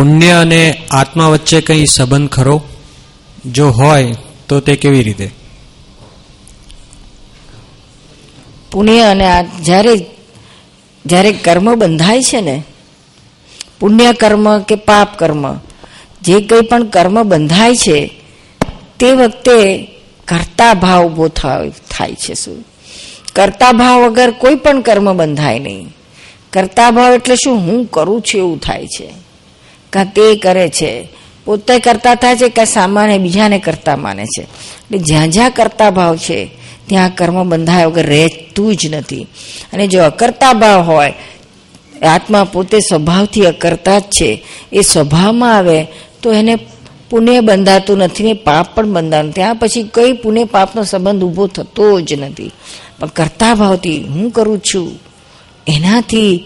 પુણ્ય અને આત્મા વચ્ચે કંઈ સંબંધ ખરો? જો હોય, તો તે કેવી રીતે? પુણ્ય અને જ્યારે જ્યારે કર્મ બંધાય છે ને, પુણ્ય કર્મ કે પાપ કર્મ, જે કંઈ પણ કર્મ બંધાય છે, તે વખતે કરતા ભાવ ઊભો થાય છે શું? કરતા ભાવ વગર કોઈ પણ કર્મ બંધાય નહીં. કરતા ભાવ એટલે શું? હું કરું છું, એવું થાય છે. કાં તે કરે છે? પોતે કરતા થાય છે કે સામાન્ય બીજાને કરતા માને છે? એટલે જ્યાં જ્યાં કરતા ભાવ છે, ત્યાં કર્મ બંધાય વગર રહેતું જ નથી. અને જો અકર્તા ભાવ હોય, આત્મા પોતે સ્વભાવથી અકર્તા જ છે. એ સ્વભાવમાં આવે તો એને પુણ્ય બંધાતું નથી ને પાપ પણ બંધાતું. ત્યાં પછી કઈ પુણ્ય પાપનો સંબંધ ઊભો થતો જ નથી. પણ કરતા ભાવથી હું કરું છું? એનાથી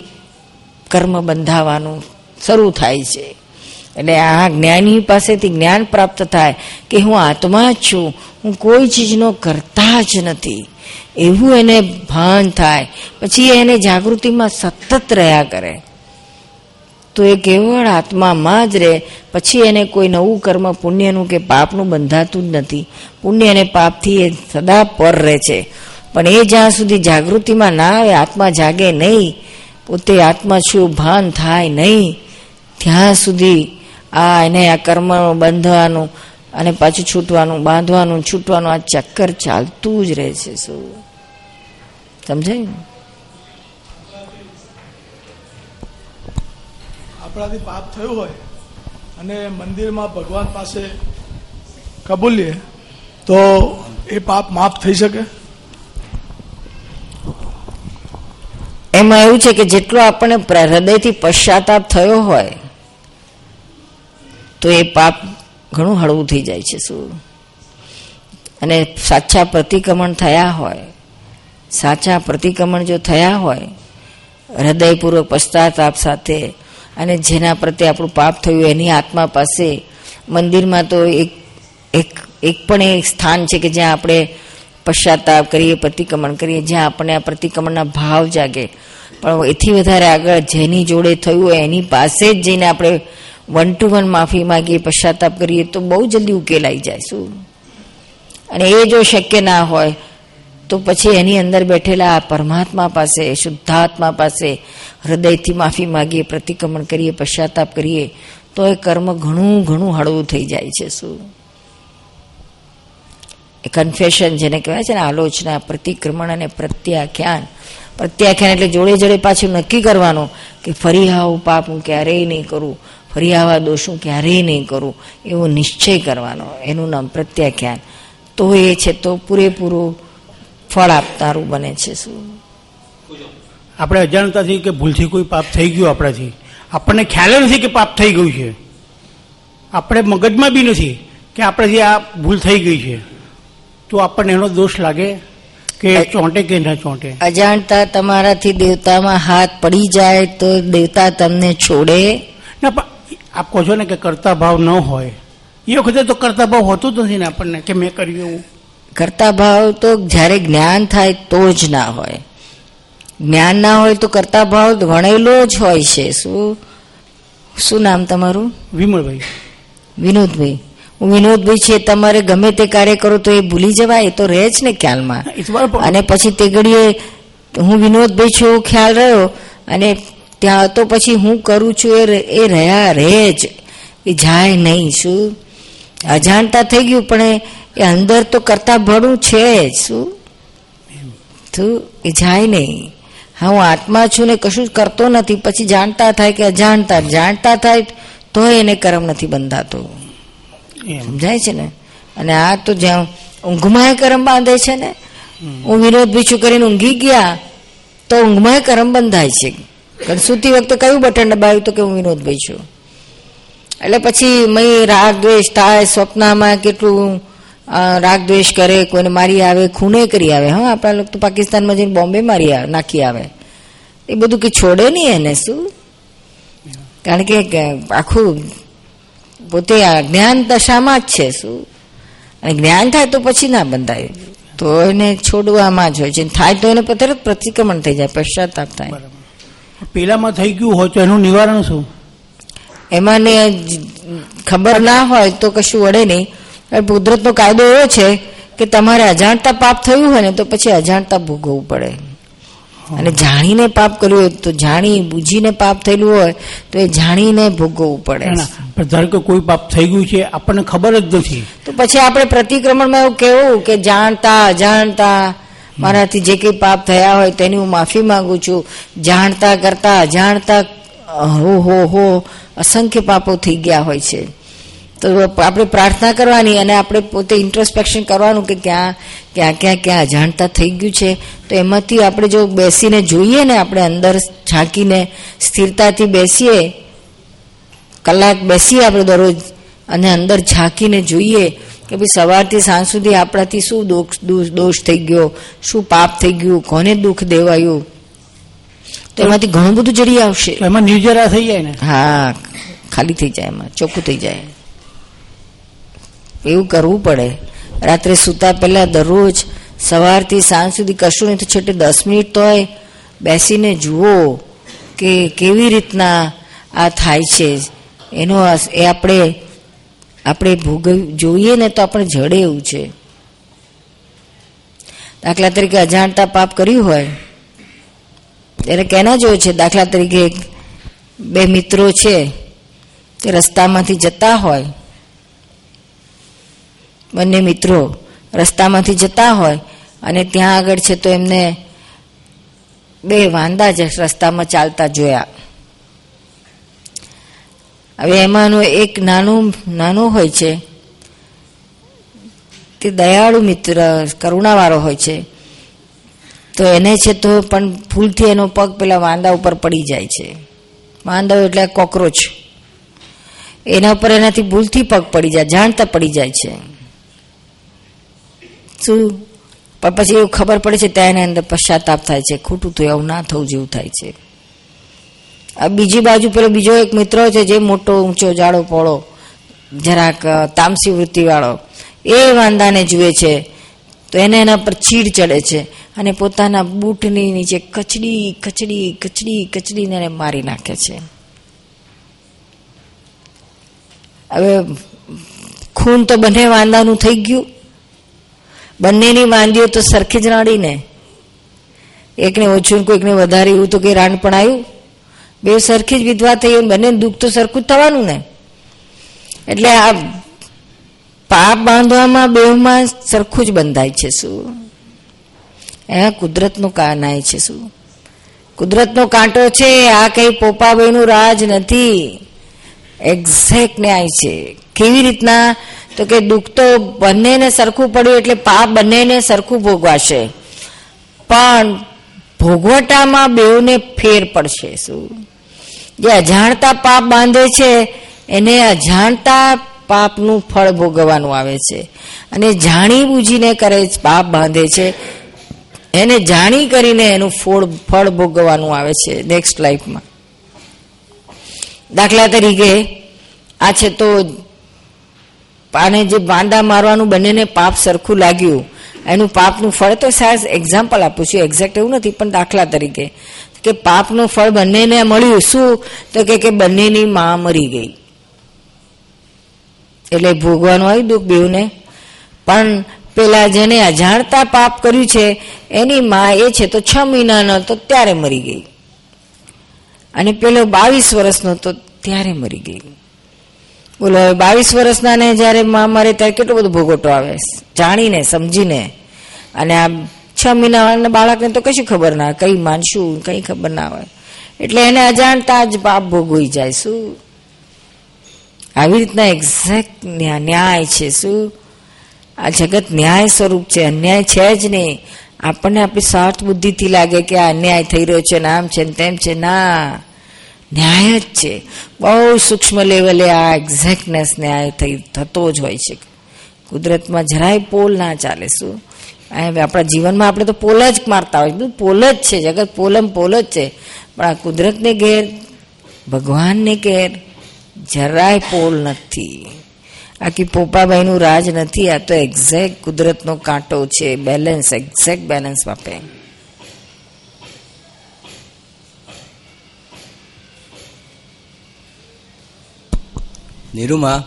કર્મ બંધાવાનું શરૂ થાય છે. એટલે આ જ્ઞાની પાસેથી જ્ઞાન પ્રાપ્ત થાય કે હું આત્મા જ છું, હું કોઈ ચીજનો કરતા જ નથી. એવું એને ભાન થાય, પછી એને જાગૃતિમાં સતત રહ્યા કરે. તો એ કેવળ આત્મામાં જ રહે, પછી એને કોઈ નવું કર્મ પુણ્યનું કે પાપનું બંધાતું જ નથી. પુણ્ય અને પાપથી એ સદા પર રહે છે. પણ એ જ્યાં સુધી જાગૃતિમાં ના આવે, આત્મા જાગે નહીં, પોતે આત્મા છું, ભાન થાય નહીં. ત્યાં સુધી આ એને આ કર્મ બંધવાનું અને પાછું છૂટવાનું બાંધવાનું છૂટવાનું આ ચક્કર ચાલતું જ રહે છે શું સમજાય ને? આપણાથી પાપ થયું હોય અને મંદિરમાં ભગવાન પાસે કબૂલીએ તો એ પાપ માફ થઈ શકે એમાં એવું છે કે જેટલો આપણને હૃદયથી પશ્ચાતાપ થયો હોય તો એ પાપ ઘણું હળવું થઈ જાય છે શું? અને સાચા પ્રતિક્રમણ થયા હોય, સાચા પ્રતિક્રમણ જો થયા હોય, હૃદયપૂર્વક પશ્ચાતાપ સાથે, અને જેના પ્રત્યે આપણું પાપ થયું એની આત્મા પાસે, મંદિરમાં તો એક એક એક પણ એક સ્થાન છે કે જ્યાં આપણે પશ્ચાતાપ કરીએ, પ્રતિક્રમણ કરીએ, જ્યાં આપણને આ પ્રતિક્રમણના ભાવ જાગે. પણ એથી વધારે આગળ જેની જોડે થયું હોય એની પાસે જ જઈને આપણે વન ટુ વન માફી માગીએ, પશ્ચાતાપ કરીએ, તો બહુ જલ્દી ઉકેલાઈ જાય શું? અને એ જો શક્ય ના હોય, તો પછી એની અંદર બેઠેલા પરમાત્મા પાસે, શુદ્ધાત્મા પાસે હૃદયથી માફી માગીએ, પ્રતિક્રમણ કરીએ, પશ્ચાતાપ કરીએ, તો એ કર્મ ઘણું ઘણું હળવું થઈ જાય છે શું? એ કન્ફેશન જેને કહેવાય છે ને, આલોચના, પ્રતિક્રમણ અને પ્રત્યાખ્યાન. પ્રત્યાખ્યાન એટલે જોડે જોડે પાછું નક્કી કરવાનું કે ફરી આવું પાપ હું ક્યારેય નહીં કરું. ફરી આવા દોષ ક્યારેય નહીં કરું એવો નિશ્ચય કરવાનો એનું નામ પ્રત્યાખ્યાન. તો એ છે તો પૂરેપૂરું ફળ આપનારું બને છે શું? આપણે અજાણતાથી કે ભૂલથી કોઈ પાપ થઈ ગયું આપણાથી? આપણને ખ્યાલ નથી કે પાપ થઈ ગયું છે. આપણે મગજમાં બી નથી કે આપણાથી આ ભૂલ થઈ ગઈ છે. તો આપણને એનો દોષ લાગે કે ચોંટે કે ના ચોંટે? અજાણતા તમારાથી દેવતામાં હાથ પડી જાય તો દેવતા તમને છોડે? ના આપ કહો છો ને કે કરતા ભાવ ન હોય. એ વખતે તો કરતા ભાવ હોતું જ નથી ને આપણને કે મેં કર્યું એવું? કરતા ભાવ તો જ્યારે જ્ઞાન થાય તો જ ના હોય. જ્ઞાન ના હોય તો કરતા ભાવ વણેલો જ હોય છે. શું શું નામ તમારું? વિમળભાઈ વિનોદભાઈ. હું વિનોદભાઈ છે તમારે ગમે તે કાર્ય કરો તો એ ભૂલી જવાય એ તો રહે જ ને ખ્યાલમાં. અને પછી તે ઘડીએ હું વિનોદભાઈ છું એવું ખ્યાલ રહ્યો અને ત્યાં તો પછી હું કરું છું એ એ રહ્યા રહે જ. એ જાય નહીં શું? અજાણતા થઈ ગયું પણ એ- અંદર તો કરતા ભણું છે શું? તું એ જાય નહીં. હા હું આત્મા છું ને કશું જ કરતો નથી. પછી જાણતા થાય કે અજાણતા. જાણતા થાય તો એને કર્મ નથી બંધાતો. સમજાય છે ને? અને આ તો જ્યાં ઊંઘમાં કરમ બાંધે છે ને? હું વિનોદ ભીછું કરીને ઊંઘી ગયા તો ઊંઘમાં કરમ બંધાય છે. પણ સૂતી વખતે કયું બટન દબાવ્યું તો કે હું વિનોદભાઈ છું? એટલે પછી મય રાગ દ્વેષ થાય, સ્વપ્નમાં કેટલું રાગ દ્વેષ કરે, કોઈને મારી આવે ખૂને કરી આવે. હા, આપણા લોકો તો પાકિસ્તાનમાં જઈને બોમ્બે મારી નાખી આવે. એ બધું કે છોડે નહીં એને, શું? કારણ કે આખું પોતે જ્ઞાન દશામાં જ છે, શું? અને જ્ઞાન થાય તો પછી ના બંધાય. તો એને છોડવામાં જ હોય છે. થાય તો એને તરત પ્રતિક્રમણ થઈ જાય, પશ્ચાતાપ થાય. પેલામાં થઈ ગયું હોય તો એનું નિવારણ શું? એમાં ને ખબર ના હોય તો કશું વળે નહીં. કુદરતનો કાયદો એવો છે કે તમારે અજાણતા પાપ થયું હોય ને તો પછી અજાણતા ભોગવવું પડે. અને જાણીને પાપ કર્યું હોય તો જાણી બુજીને પાપ થયેલું હોય તો એ જાણીને ભોગવવું પડે. પણ ધારો કે કોઈ પાપ થઈ ગયું છે આપણને ખબર જ નથી. તો પછી આપણે પ્રતિક્રમણમાં એવું કેવું કે જાણતા અજાણતા મારાથી જે કંઈ પાપ થયા હોય તેની હું માફી માંગુ છું. જાણતા કરતા અજાણતા હો હો હો, અસંખ્ય પાપો થઈ ગયા હોય છે. તો આપણે પ્રાર્થના કરવાની અને આપણે પોતે ઇન્ટ્રોસ્પેક્શન કરવાનું કે ક્યાં ક્યાં ક્યાં ક્યાં અજાણતા થઈ ગયું છે. તો એમાંથી આપણે જો બેસીને જોઈએ ને આપણે અંદર ઝાંકીને સ્થિરતાથી બેસીએ, કલાક બેસીએ આપણે દરરોજ અને અંદર ઝાંકીને જોઈએ કે ભાઈ સવારથી સાંજ સુધી આપણાથી શું દોષ દોષ થઈ ગયો? શું પાપ થઈ ગયું? કોને દુઃખ દેવાયું? તો એમાંથી ઘણું બધું જડી આવશે. એમાં નિર્જરા થઈ જાય ને? હા ખાલી થઈ જાય એમાં ચોખ્ખું થઈ જાય. એવું કરવું પડે. રાત્રે સૂતા પહેલા દરરોજ સવારથી સાંજ સુધી કશું નહીં તો છેટે દસ મિનિટ તોય બેસીને જુઓ કે કેવી રીતના આ થાય છે. એનો એ આપણે આપણે ભોગવ જોઈએ ને તો આપણે જડે એવું છે. દાખલા તરીકે અજાણતા પાપ કર્યું હોય, ત્યારે કેના જેવું છે? દાખલા તરીકે બે મિત્રો છે, તે રસ્તામાંથી જતા હોય, બંને મિત્રો રસ્તામાંથી જતા હોય, અને ત્યાં આગળ છે તો એમને બે વાંદા જ રસ્તામાં ચાલતા જોયા. હવે એમાંનું એક નાનું નાનું હોય છે. તે દયાળુ મિત્ર, કરુણાવાળો હોય છે. તો એને છે તો પણ ભૂલથી એનો પગ પેલા વાંદા ઉપર પડી જાય છે. વાંદો એટલે કોકરોચ. એના ઉપર એનાથી ભૂલથી પગ પડી જાય, જાણતા પડી જાય છે. શું? પણ પછી એવું ખબર પડે છે ત્યાં એના અંદર પશ્ચાતાપ થાય છે. ખોટું થયું એવું ના થવું જેવું થાય છે. બીજી બાજુ પેલો બીજો એક મિત્ર છે જે મોટો, ઊંચો, જાડો પોળો જરાક તામસી વૃત્તિવાળો, એ વાંદાને જુએ છે. તો એને એના પર ચીડ ચડે છે અને પોતાના બૂટની નીચે કચડી કચડી કચડી, કચડીને એને મારી નાખે છે. હવે ખૂન તો બંને વાંદાનું થઈ ગયું. બંનેની વાંદીઓ તો સરખી જ રાડીને એકને ઓછું કોઈકને વધારે એવું તો કઈ રાંડ પણ આવ્યું. બે સરખી જ વિધવા થઈ બંને દુઃખ તો સરખું જ થવાનું ને. એટલે આ પાપ બાંધવામાં, બેહમાં સરખું જ બંધાય છે શું? એ કુદરતનો કાનાય છે શું? કુદરતનો કાંટો છે, આ કઈ પોપાભાઈનું રાજ નથી. એક્ઝેક્ટ ન્યાય છે. કેવી રીતના? તો કે દુઃખ તો બંનેને સરખું પડ્યું એટલે પાપ બંનેને સરખું ભોગવાશે. પણ ભોગવટામાં બેઉને ફેર પડશે શું? જે અજાણતા પાપ બાંધે છે, એને અજાણતા પાપનું ફળ ભોગવવાનું આવે છે. અને જાણી બૂજીને કરે પાપ બાંધે છે. એને જાણી કરીને એનું ફળ ફળ ભોગવવાનું આવે છે નેક્સ્ટ લાઈફમાં દાખલા તરીકે, આ છે તો આને જે બાંધા મારવાનું બંનેને પાપ સરખું લાગ્યું, એનું પાપનું ફળ તો સાહેબ એક્ઝામ્પલ આપું છું એક્ઝેક્ટ એવું નથી, પણ દાખલા તરીકે. કે પાપનું ફળ બંનેને મળ્યું, શું? તો કે બંનેની માં મરી ગઈ. એટલે ભોગવાનું આવ્યું દુઃખ બેઉને. પણ પેલા જેને અજાણતા પાપ કર્યું છે, એની માં એ છે, તો છ મહિનાનો, તો ત્યારે મરી ગઈ. અને પેલો બાવીસ વર્ષનો, તો ત્યારે મરી ગઈ. બોલો, હવે બાવીસ વર્ષના ને જયારે માં મરે, ત્યારે કેટલો બધો ભોગવટો આવે? જાણીને, સમજીને. અને આ છ મહિના બાળકને તો કશું ખબર ના કઈ માનશું, કઈ ખબર ના હોય. એટલે એને અજાણતા જ પાપ ભોગવી જાય. શું? આવી રીતના એક્ઝેક્ટ ન્યાય છે. શું? આ જગત ન્યાય સ્વરૂપ છે. અન્યાય છે જ નહીં. આપણને આપણી સ્વાર્થ બુદ્ધિથી લાગે કે આ અન્યાય થઈ રહ્યો છે ને આમ છે ને તેમ છે. ના. ન્યાય જ છે. બહુ સૂક્ષ્મ લેવલે આ એક્ઝેક્ટનેસ ન્યાય થઈ થતો જ હોય છે. કુદરતમાં જરાય પોલ ના ચાલે. શું? હવે આપણા જીવનમાં આપણે તો પોલ જ મારતા હોય. બધું પોલ જ છે, જગત પોલમ પોલ જ છે. પણ આ કુદરતને ઘેર, ભગવાનને ઘેર જરાય પોલ નથી. આખી પોપાભાઈનું રાજ નથી, આ તો એક્ઝેક્ટ કુદરતનો કાંટો છે. બેલેન્સ એક્ઝેક્ટ બેલેન્સ આપે નિરૂમા,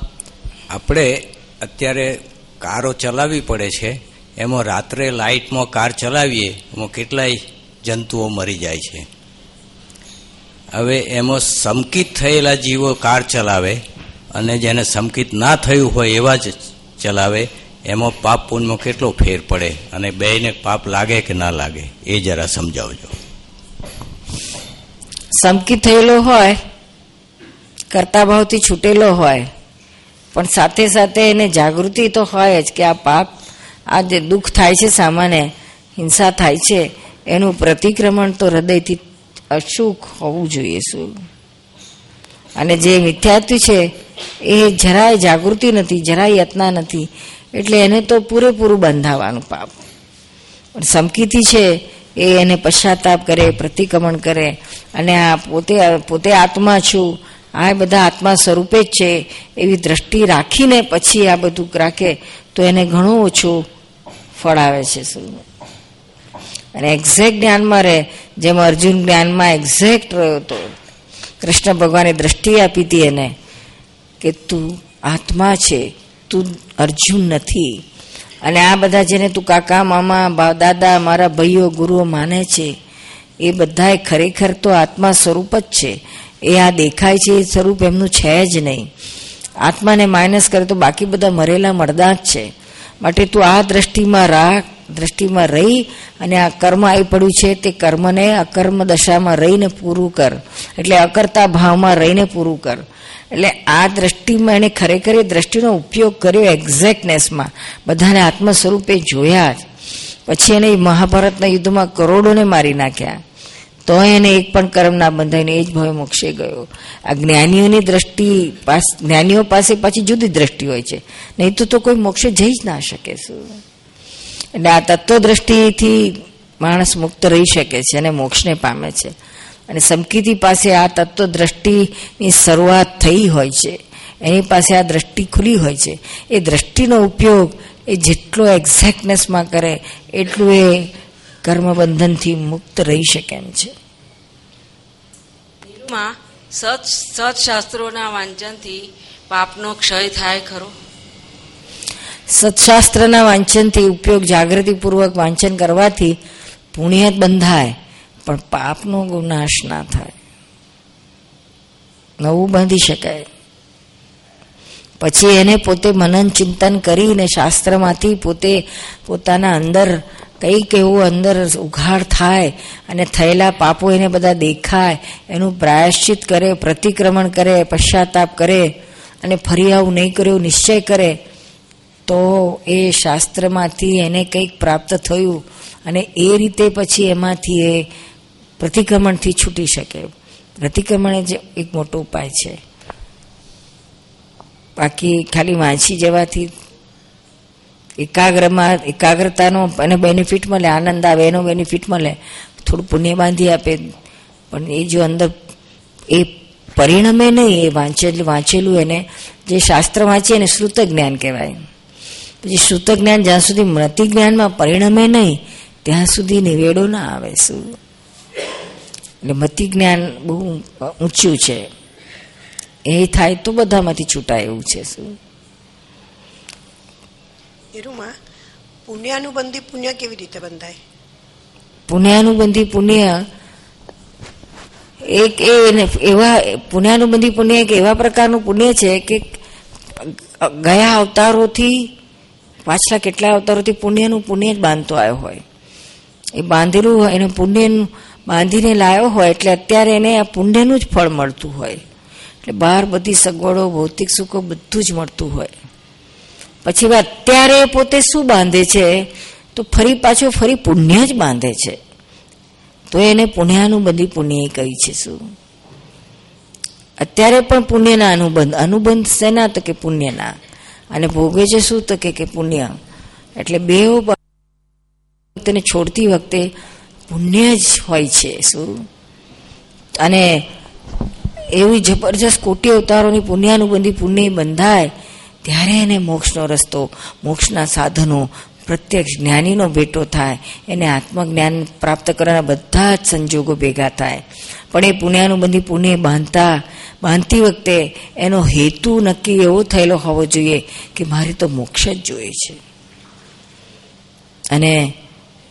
આપણે અત્યારે કારો ચલાવવી પડે છે. એમાં રાત્રે લાઇટમાં કાર ચલાવીએ, એમાં કેટલાય જંતુઓ મરી જાય છે. હવે એમાં સમકિત થયેલા જીવો કાર ચલાવે અને જેને સમકિત ના થયું હોય એવા જ ચલાવે, એમાં પાપ પુણ્યમાં કેટલો ફેર પડે અને બેયને પાપ લાગે કે ના લાગે, એ જરા સમજાવજો. સમકિત થયેલો હોય, કરતા ભાવથી છૂટેલો હોય, પણ સાથે સાથે એને જાગૃતિ તો હોય જ કે આ પાપ આ જે દુઃખ થાય છે, સામાન્ય હિંસા થાય છે, એનું પ્રતિક્રમણ તો હૃદયથી અશુક હોવું જોઈએ શું? અને જે મિથ્યાત્વ છે, એ જરાય જાગૃતિ નથી, જરાય યત્ના નથી, એટલે એને તો પૂરેપૂરું બંધાવાનું પાપ. પણ સમકીતી છે, એ એને પશ્ચાતાપ કરે, પ્રતિક્રમણ કરે, અને આ પોતે પોતે આત્મા છું, આ બધા આત્મા સ્વરૂપે જ છે, એવી દ્રષ્ટિ રાખીને પછી આ બધું રાખે તો એને ઘણું ઓછું ફળ આવે છે શું અને એક્ઝેક્ટ જ્ઞાનમાં રહે, જેમ અર્જુન જ્ઞાનમાં એક્ઝેક્ટ રહ્યો હતો કૃષ્ણ ભગવાને દ્રષ્ટિ આપી હતી એને, કે તું આત્મા છે, તું અર્જુન નથી. અને આ બધા જેને તું કાકા, મામા દાદા, મારા ભાઈઓ, ગુરુઓ માને છે, એ બધાએ ખરેખર તો આત્મા સ્વરૂપ જ છે. એ આ દેખાય છે એ સ્વરૂપ એમનું છે જ નહીં. આત્માને માઇનસ કરે તો બાકી બધા મરેલા મરદા જ છે. માટે તું આ દ્રષ્ટિમાં રાખ, દ્રષ્ટિમાં રહી અને આ કર્મ આવી પડ્યું છે તે કર્મને અકર્મ દશામાં રહીને પૂરું કર. એટલે અકર્તા ભાવમાં રહીને પૂરું કર. એટલે આ દ્રષ્ટિમાં એણે ખરેખર એ દ્રષ્ટિનો ઉપયોગ કર્યો એક્ઝેક્ટનેસમાં બધાને આત્મ સ્વરૂપે જોયા પછી એને મહાભારતના યુદ્ધમાં કરોડોને મારી નાખ્યા. તો એને એક પણ કર્મ ના બંધાઈને એ જ ભવે મોક્ષે ગયો. આ જ્ઞાનીઓની દ્રષ્ટિ જ્ઞાનીઓ પાસે પાછી જુદી દ્રષ્ટિ હોય છે. નહીં તો તો કોઈ મોક્ષે જઈ જ ના શકે શું? એટલે આ તત્વ દ્રષ્ટિથી માણસ મુક્ત રહી શકે છે અને મોક્ષને પામે છે. અને સમકીતી પાસે આ તત્વ દ્રષ્ટિની શરૂઆત થઈ હોય છે. એની પાસે આ દ્રષ્ટિ ખુલી હોય છે. એ દ્રષ્ટિનો ઉપયોગ એ જેટલો એક્ઝેક્ટનેસમાં કરે, એટલું એ કર્મબંધનથી મુક્ત રહી શકે એમ છે. સત સત્શાસ્ત્રોના વાંચનથી પાપનો ક્ષય થાય ખરો? સત્શાસ્ત્રના વાંચનથી ઉપયોગ જાગૃતિપૂર્વક વાંચન કરવાથી પુણ્ય બંધાય પણ પાપનો નાશ ના થાય. નવું બાંધી શકાય. પછી એને પોતે મનન ચિંતન કરીને શાસ્ત્રમાંથી પોતે પોતાના અંદર કંઈક એવું અંદર ઉઘાડ થાય અને થયેલા પાપો એને બધા દેખાય, એનું પ્રાયશ્ચિત કરે, પ્રતિક્રમણ કરે, પશ્ચાતાપ કરે અને ફરી આવું નહીં કર્યું નિશ્ચય કરે, તો એ શાસ્ત્રમાંથી એને કંઈક પ્રાપ્ત થયું અને એ રીતે પછી એમાંથી એ પ્રતિક્રમણથી છૂટી શકે. પ્રતિક્રમણ જ એક મોટો ઉપાય છે. બાકી ખાલી વાંચી જવાથી એકાગ્રમાં, એકાગ્રતાનો એને બેનિફિટ મળે, આનંદ આવે, એનો બેનિફિટ મળે. થોડું પુણ્ય બાંધી આપે. પણ એ જો અંદર, એ પરિણમે નહીં, એ વાંચેલું વાંચેલું એને જે શાસ્ત્ર વાંચે એને શ્રુત જ્ઞાન કહેવાય. પછી શ્રુત જ્ઞાન જ્યાં સુધી મૃતિ જ્ઞાનમાં પરિણમે નહીં, ત્યાં સુધી નિવેડો ના આવે શું? એટલે મતિ જ્ઞાન બહુ ઊંચું છે. એ થાય તો બધામાંથી છૂટાય એવું છે શું? એરુમાં પુણ્યાનુબંધી પુણ્ય કેવી રીતે બંધાય? પુણ્યાનુબંધી પુણ્ય એક એવા પુણ્યાનુબંધી પુણ્ય એક એવા પ્રકારનું પુણ્ય છે કે ગયા અવતારોથી પાછલા કેટલા અવતારોથી પુણ્યનું પુણ્ય જ બાંધતો આવ્યો હોય. એ બાંધેલું હોય, એને પુણ્યનું બાંધીને લાવ્યો હોય, એટલે અત્યારે એને આ પુણ્યનું જ ફળ મળતું હોય. એટલે બહાર બધી સગવડો, ભૌતિક સુખો બધું જ મળતું હોય. પછી અત્યારે પોતે શું બાંધે છે? તો ફરી પાછો ફરી પુણ્ય જ બાંધે છે. તો એને પુણ્યાનુબંધી પુણ્ય કહી છે શું? અત્યારે પણ પુણ્યના અનુબંધ અનુબંધ શેના તો કે પુણ્યના? અને ભોગે છે શું તો કે પુણ્ય? એટલે બે તેને છોડતી વખતે પુણ્ય જ હોય છે શું? અને એવી જબરજસ્ત કોટી અવતારોની પુણ્યાનુબંધી પુણ્ય બંધાય ત્યારે એને મોક્ષનો રસ્તો, મોક્ષના સાધનો, પ્રત્યક્ષ જ્ઞાનીનો ભેટો થાય, એને આત્મજ્ઞાન પ્રાપ્ત કરવાના બધા જ સંજોગો ભેગા થાય. પણ એ પુણ્યાનુબંધી પુણ્ય બાંધતા, બાંધતી વખતે એનો હેતુ નક્કી એવો થયેલો હોવો જોઈએ કે મારે તો મોક્ષ જ જોઈએ છે. અને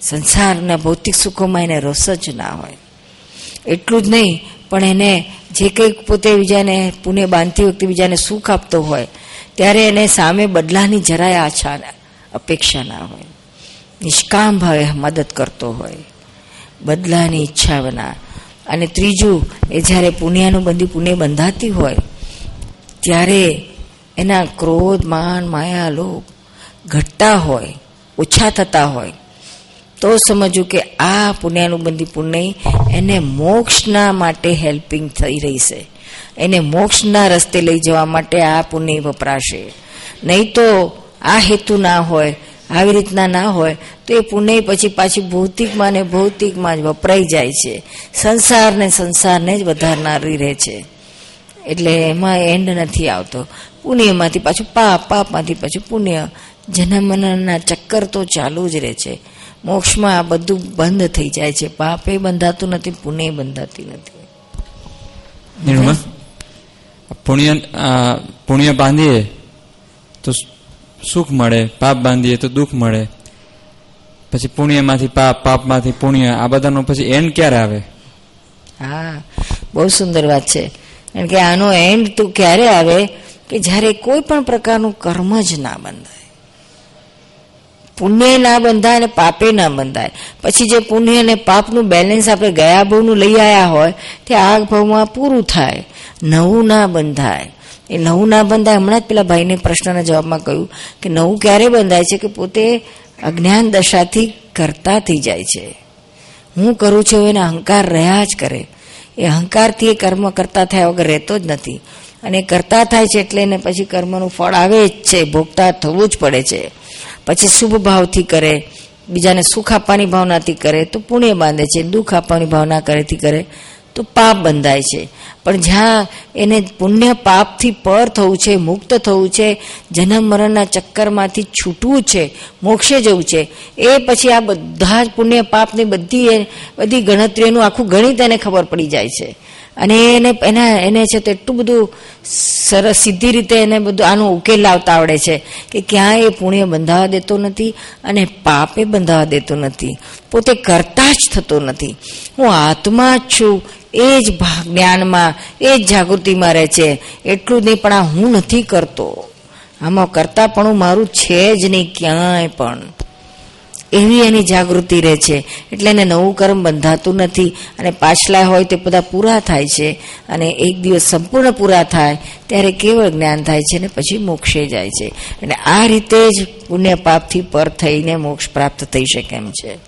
સંસારના ભૌતિક સુખોમાં એને રસ જ ના હોય. એટલું જ નહીં, પણ એને જે કંઈક પોતે બીજાને પુણ્ય બાંધતી વખતે બીજાને સુખ આપતો હોય ત્યારે એને સામે બદલાની જરાય આછા અપેક્ષા ના હોય. નિષ્કામ ભાવે મદદ કરતો હોય. બદલાની ઈચ્છા બના અને ત્રીજું, એ જ્યારે પુણ્યાનું બંધી પુણ્ય બંધાતી હોય, ત્યારે એના ક્રોધ, માન, માયા, લોભ ઘટતા હોય, ઓછા થતા હોય. તો સમજવું કે આ પુણ્યાનું બંધી પુણ્ય એને મોક્ષના માટે હેલ્પિંગ થઈ રહી છે. એને મોક્ષના રસ્તે લઈ જવા માટે આ પુણ્ય વપરાશે. નહીં તો આ હેતુ ના હોય, આવી રીતના ના હોય, તો એ પુણ્ય પછી પાછી ભૌતિકમાં ને ભૌતિકમાં જ વપરાઈ જાય છે. સંસારને સંસારને જ વધારનારી રહે છે. એટલે એમાં એન્ડ નથી આવતો. પુણ્યમાંથી પાછું પાપ, પાપમાંથી પાછું પુણ્ય. જન્મના ચક્કર તો ચાલુ જ રહે છે. મોક્ષમાં આ બધું બંધ થઈ જાય છે. પાપે બંધાતું નથી, પુણ્ય બંધાતી નથી. નિર્મળ પુણ્ય પુણ્ય બાંધીએ તો સુખ મળે પાપ બાંધીએ તો દુઃખ મળે. પછી પુણ્યમાંથી પાપ પાપમાંથી પુણ્ય આ બધાનો પછી એન્ડ ક્યારે આવે? હા બહુ સુંદર વાત છે. કારણ કે આનો એન્ડ તો ક્યારે આવે? કે જ્યારે કોઈ પણ પ્રકારનું કર્મ જ ના બંધાય. પુણ્ય ના બંધાય અને પાપે ના બંધાય. પછી જે પુણ્ય અને પાપનું બેલેન્સ આપણે ગયા ભાવનું લઈ આવ્યા હોય, તે આ ભાવમાં પૂરું થાય. નવું ના બંધાય. એ નવું ના બંધાય, હમણાં જ પેલા ભાઈને પ્રશ્નના જવાબમાં કહ્યું કે નવું ક્યારે બંધાય છે કે પોતે અજ્ઞાન દશાથી કરતા થઈ જાય છે. હું કરું છું એને અહંકાર રહ્યા જ કરે. એ અહંકારથી એ કર્મ કરતા થયા વગર રહેતો જ નથી. અને કરતા થાય છે એટલે એને પછી કર્મનું ફળ આવે જ છે, ભોગતા થવું જ પડે છે. પછી શુભ ભાવથી કરે, બીજાને સુખ આપવાની ભાવનાથી કરે, તો પુણ્ય બાંધે છે, દુઃખ આપવાની ભાવના કરેથી કરે, તો પાપ બંધાય છે. પણ જ્યાં એને પુણ્ય પાપથી પર થવું છે, મુક્ત થવું છે જન્મ મરણના ચક્કરમાંથી છૂટવું છે, મોક્ષે જવું છે, એ પછી આ બધા જ પુણ્ય પાપની બધી બધી ગણતરીઓનું આખું ગણિત એને ખબર પડી જાય છે. અને એને, એના, એને છે તે એટલું બધું સરસ, સીધી રીતે એને બધું આનો ઉકેલ લાવતા આવડે છે કે ક્યાંય એ પુણ્ય બંધાવા દેતો નથી અને પાપે બંધાવા દેતો નથી. પોતે કરતા જ થતો નથી. હું આત્મા જ છું, એ જ જ્ઞાનમાં, એ જ જાગૃતિમાં રહે છે. એટલું નહીં, પણ આ હું નથી કરતો. આમાં કરતા પણ મારું છે જ નહીં ક્યાંય પણ. એવી એની જાગૃતિ રહે છે. એટલે એને નવું કર્મ બંધાતું નથી અને પાછલા હોય તે બધા પૂરા થાય છે. અને એક દિવસ સંપૂર્ણ પૂરા થાય, ત્યારે કેવળ જ્ઞાન થાય છે અને પછી મોક્ષે જાય છે. અને આ રીતે જ પુણ્ય પાપથી પર થઈને મોક્ષ પ્રાપ્ત થઈ શકે એમ છે.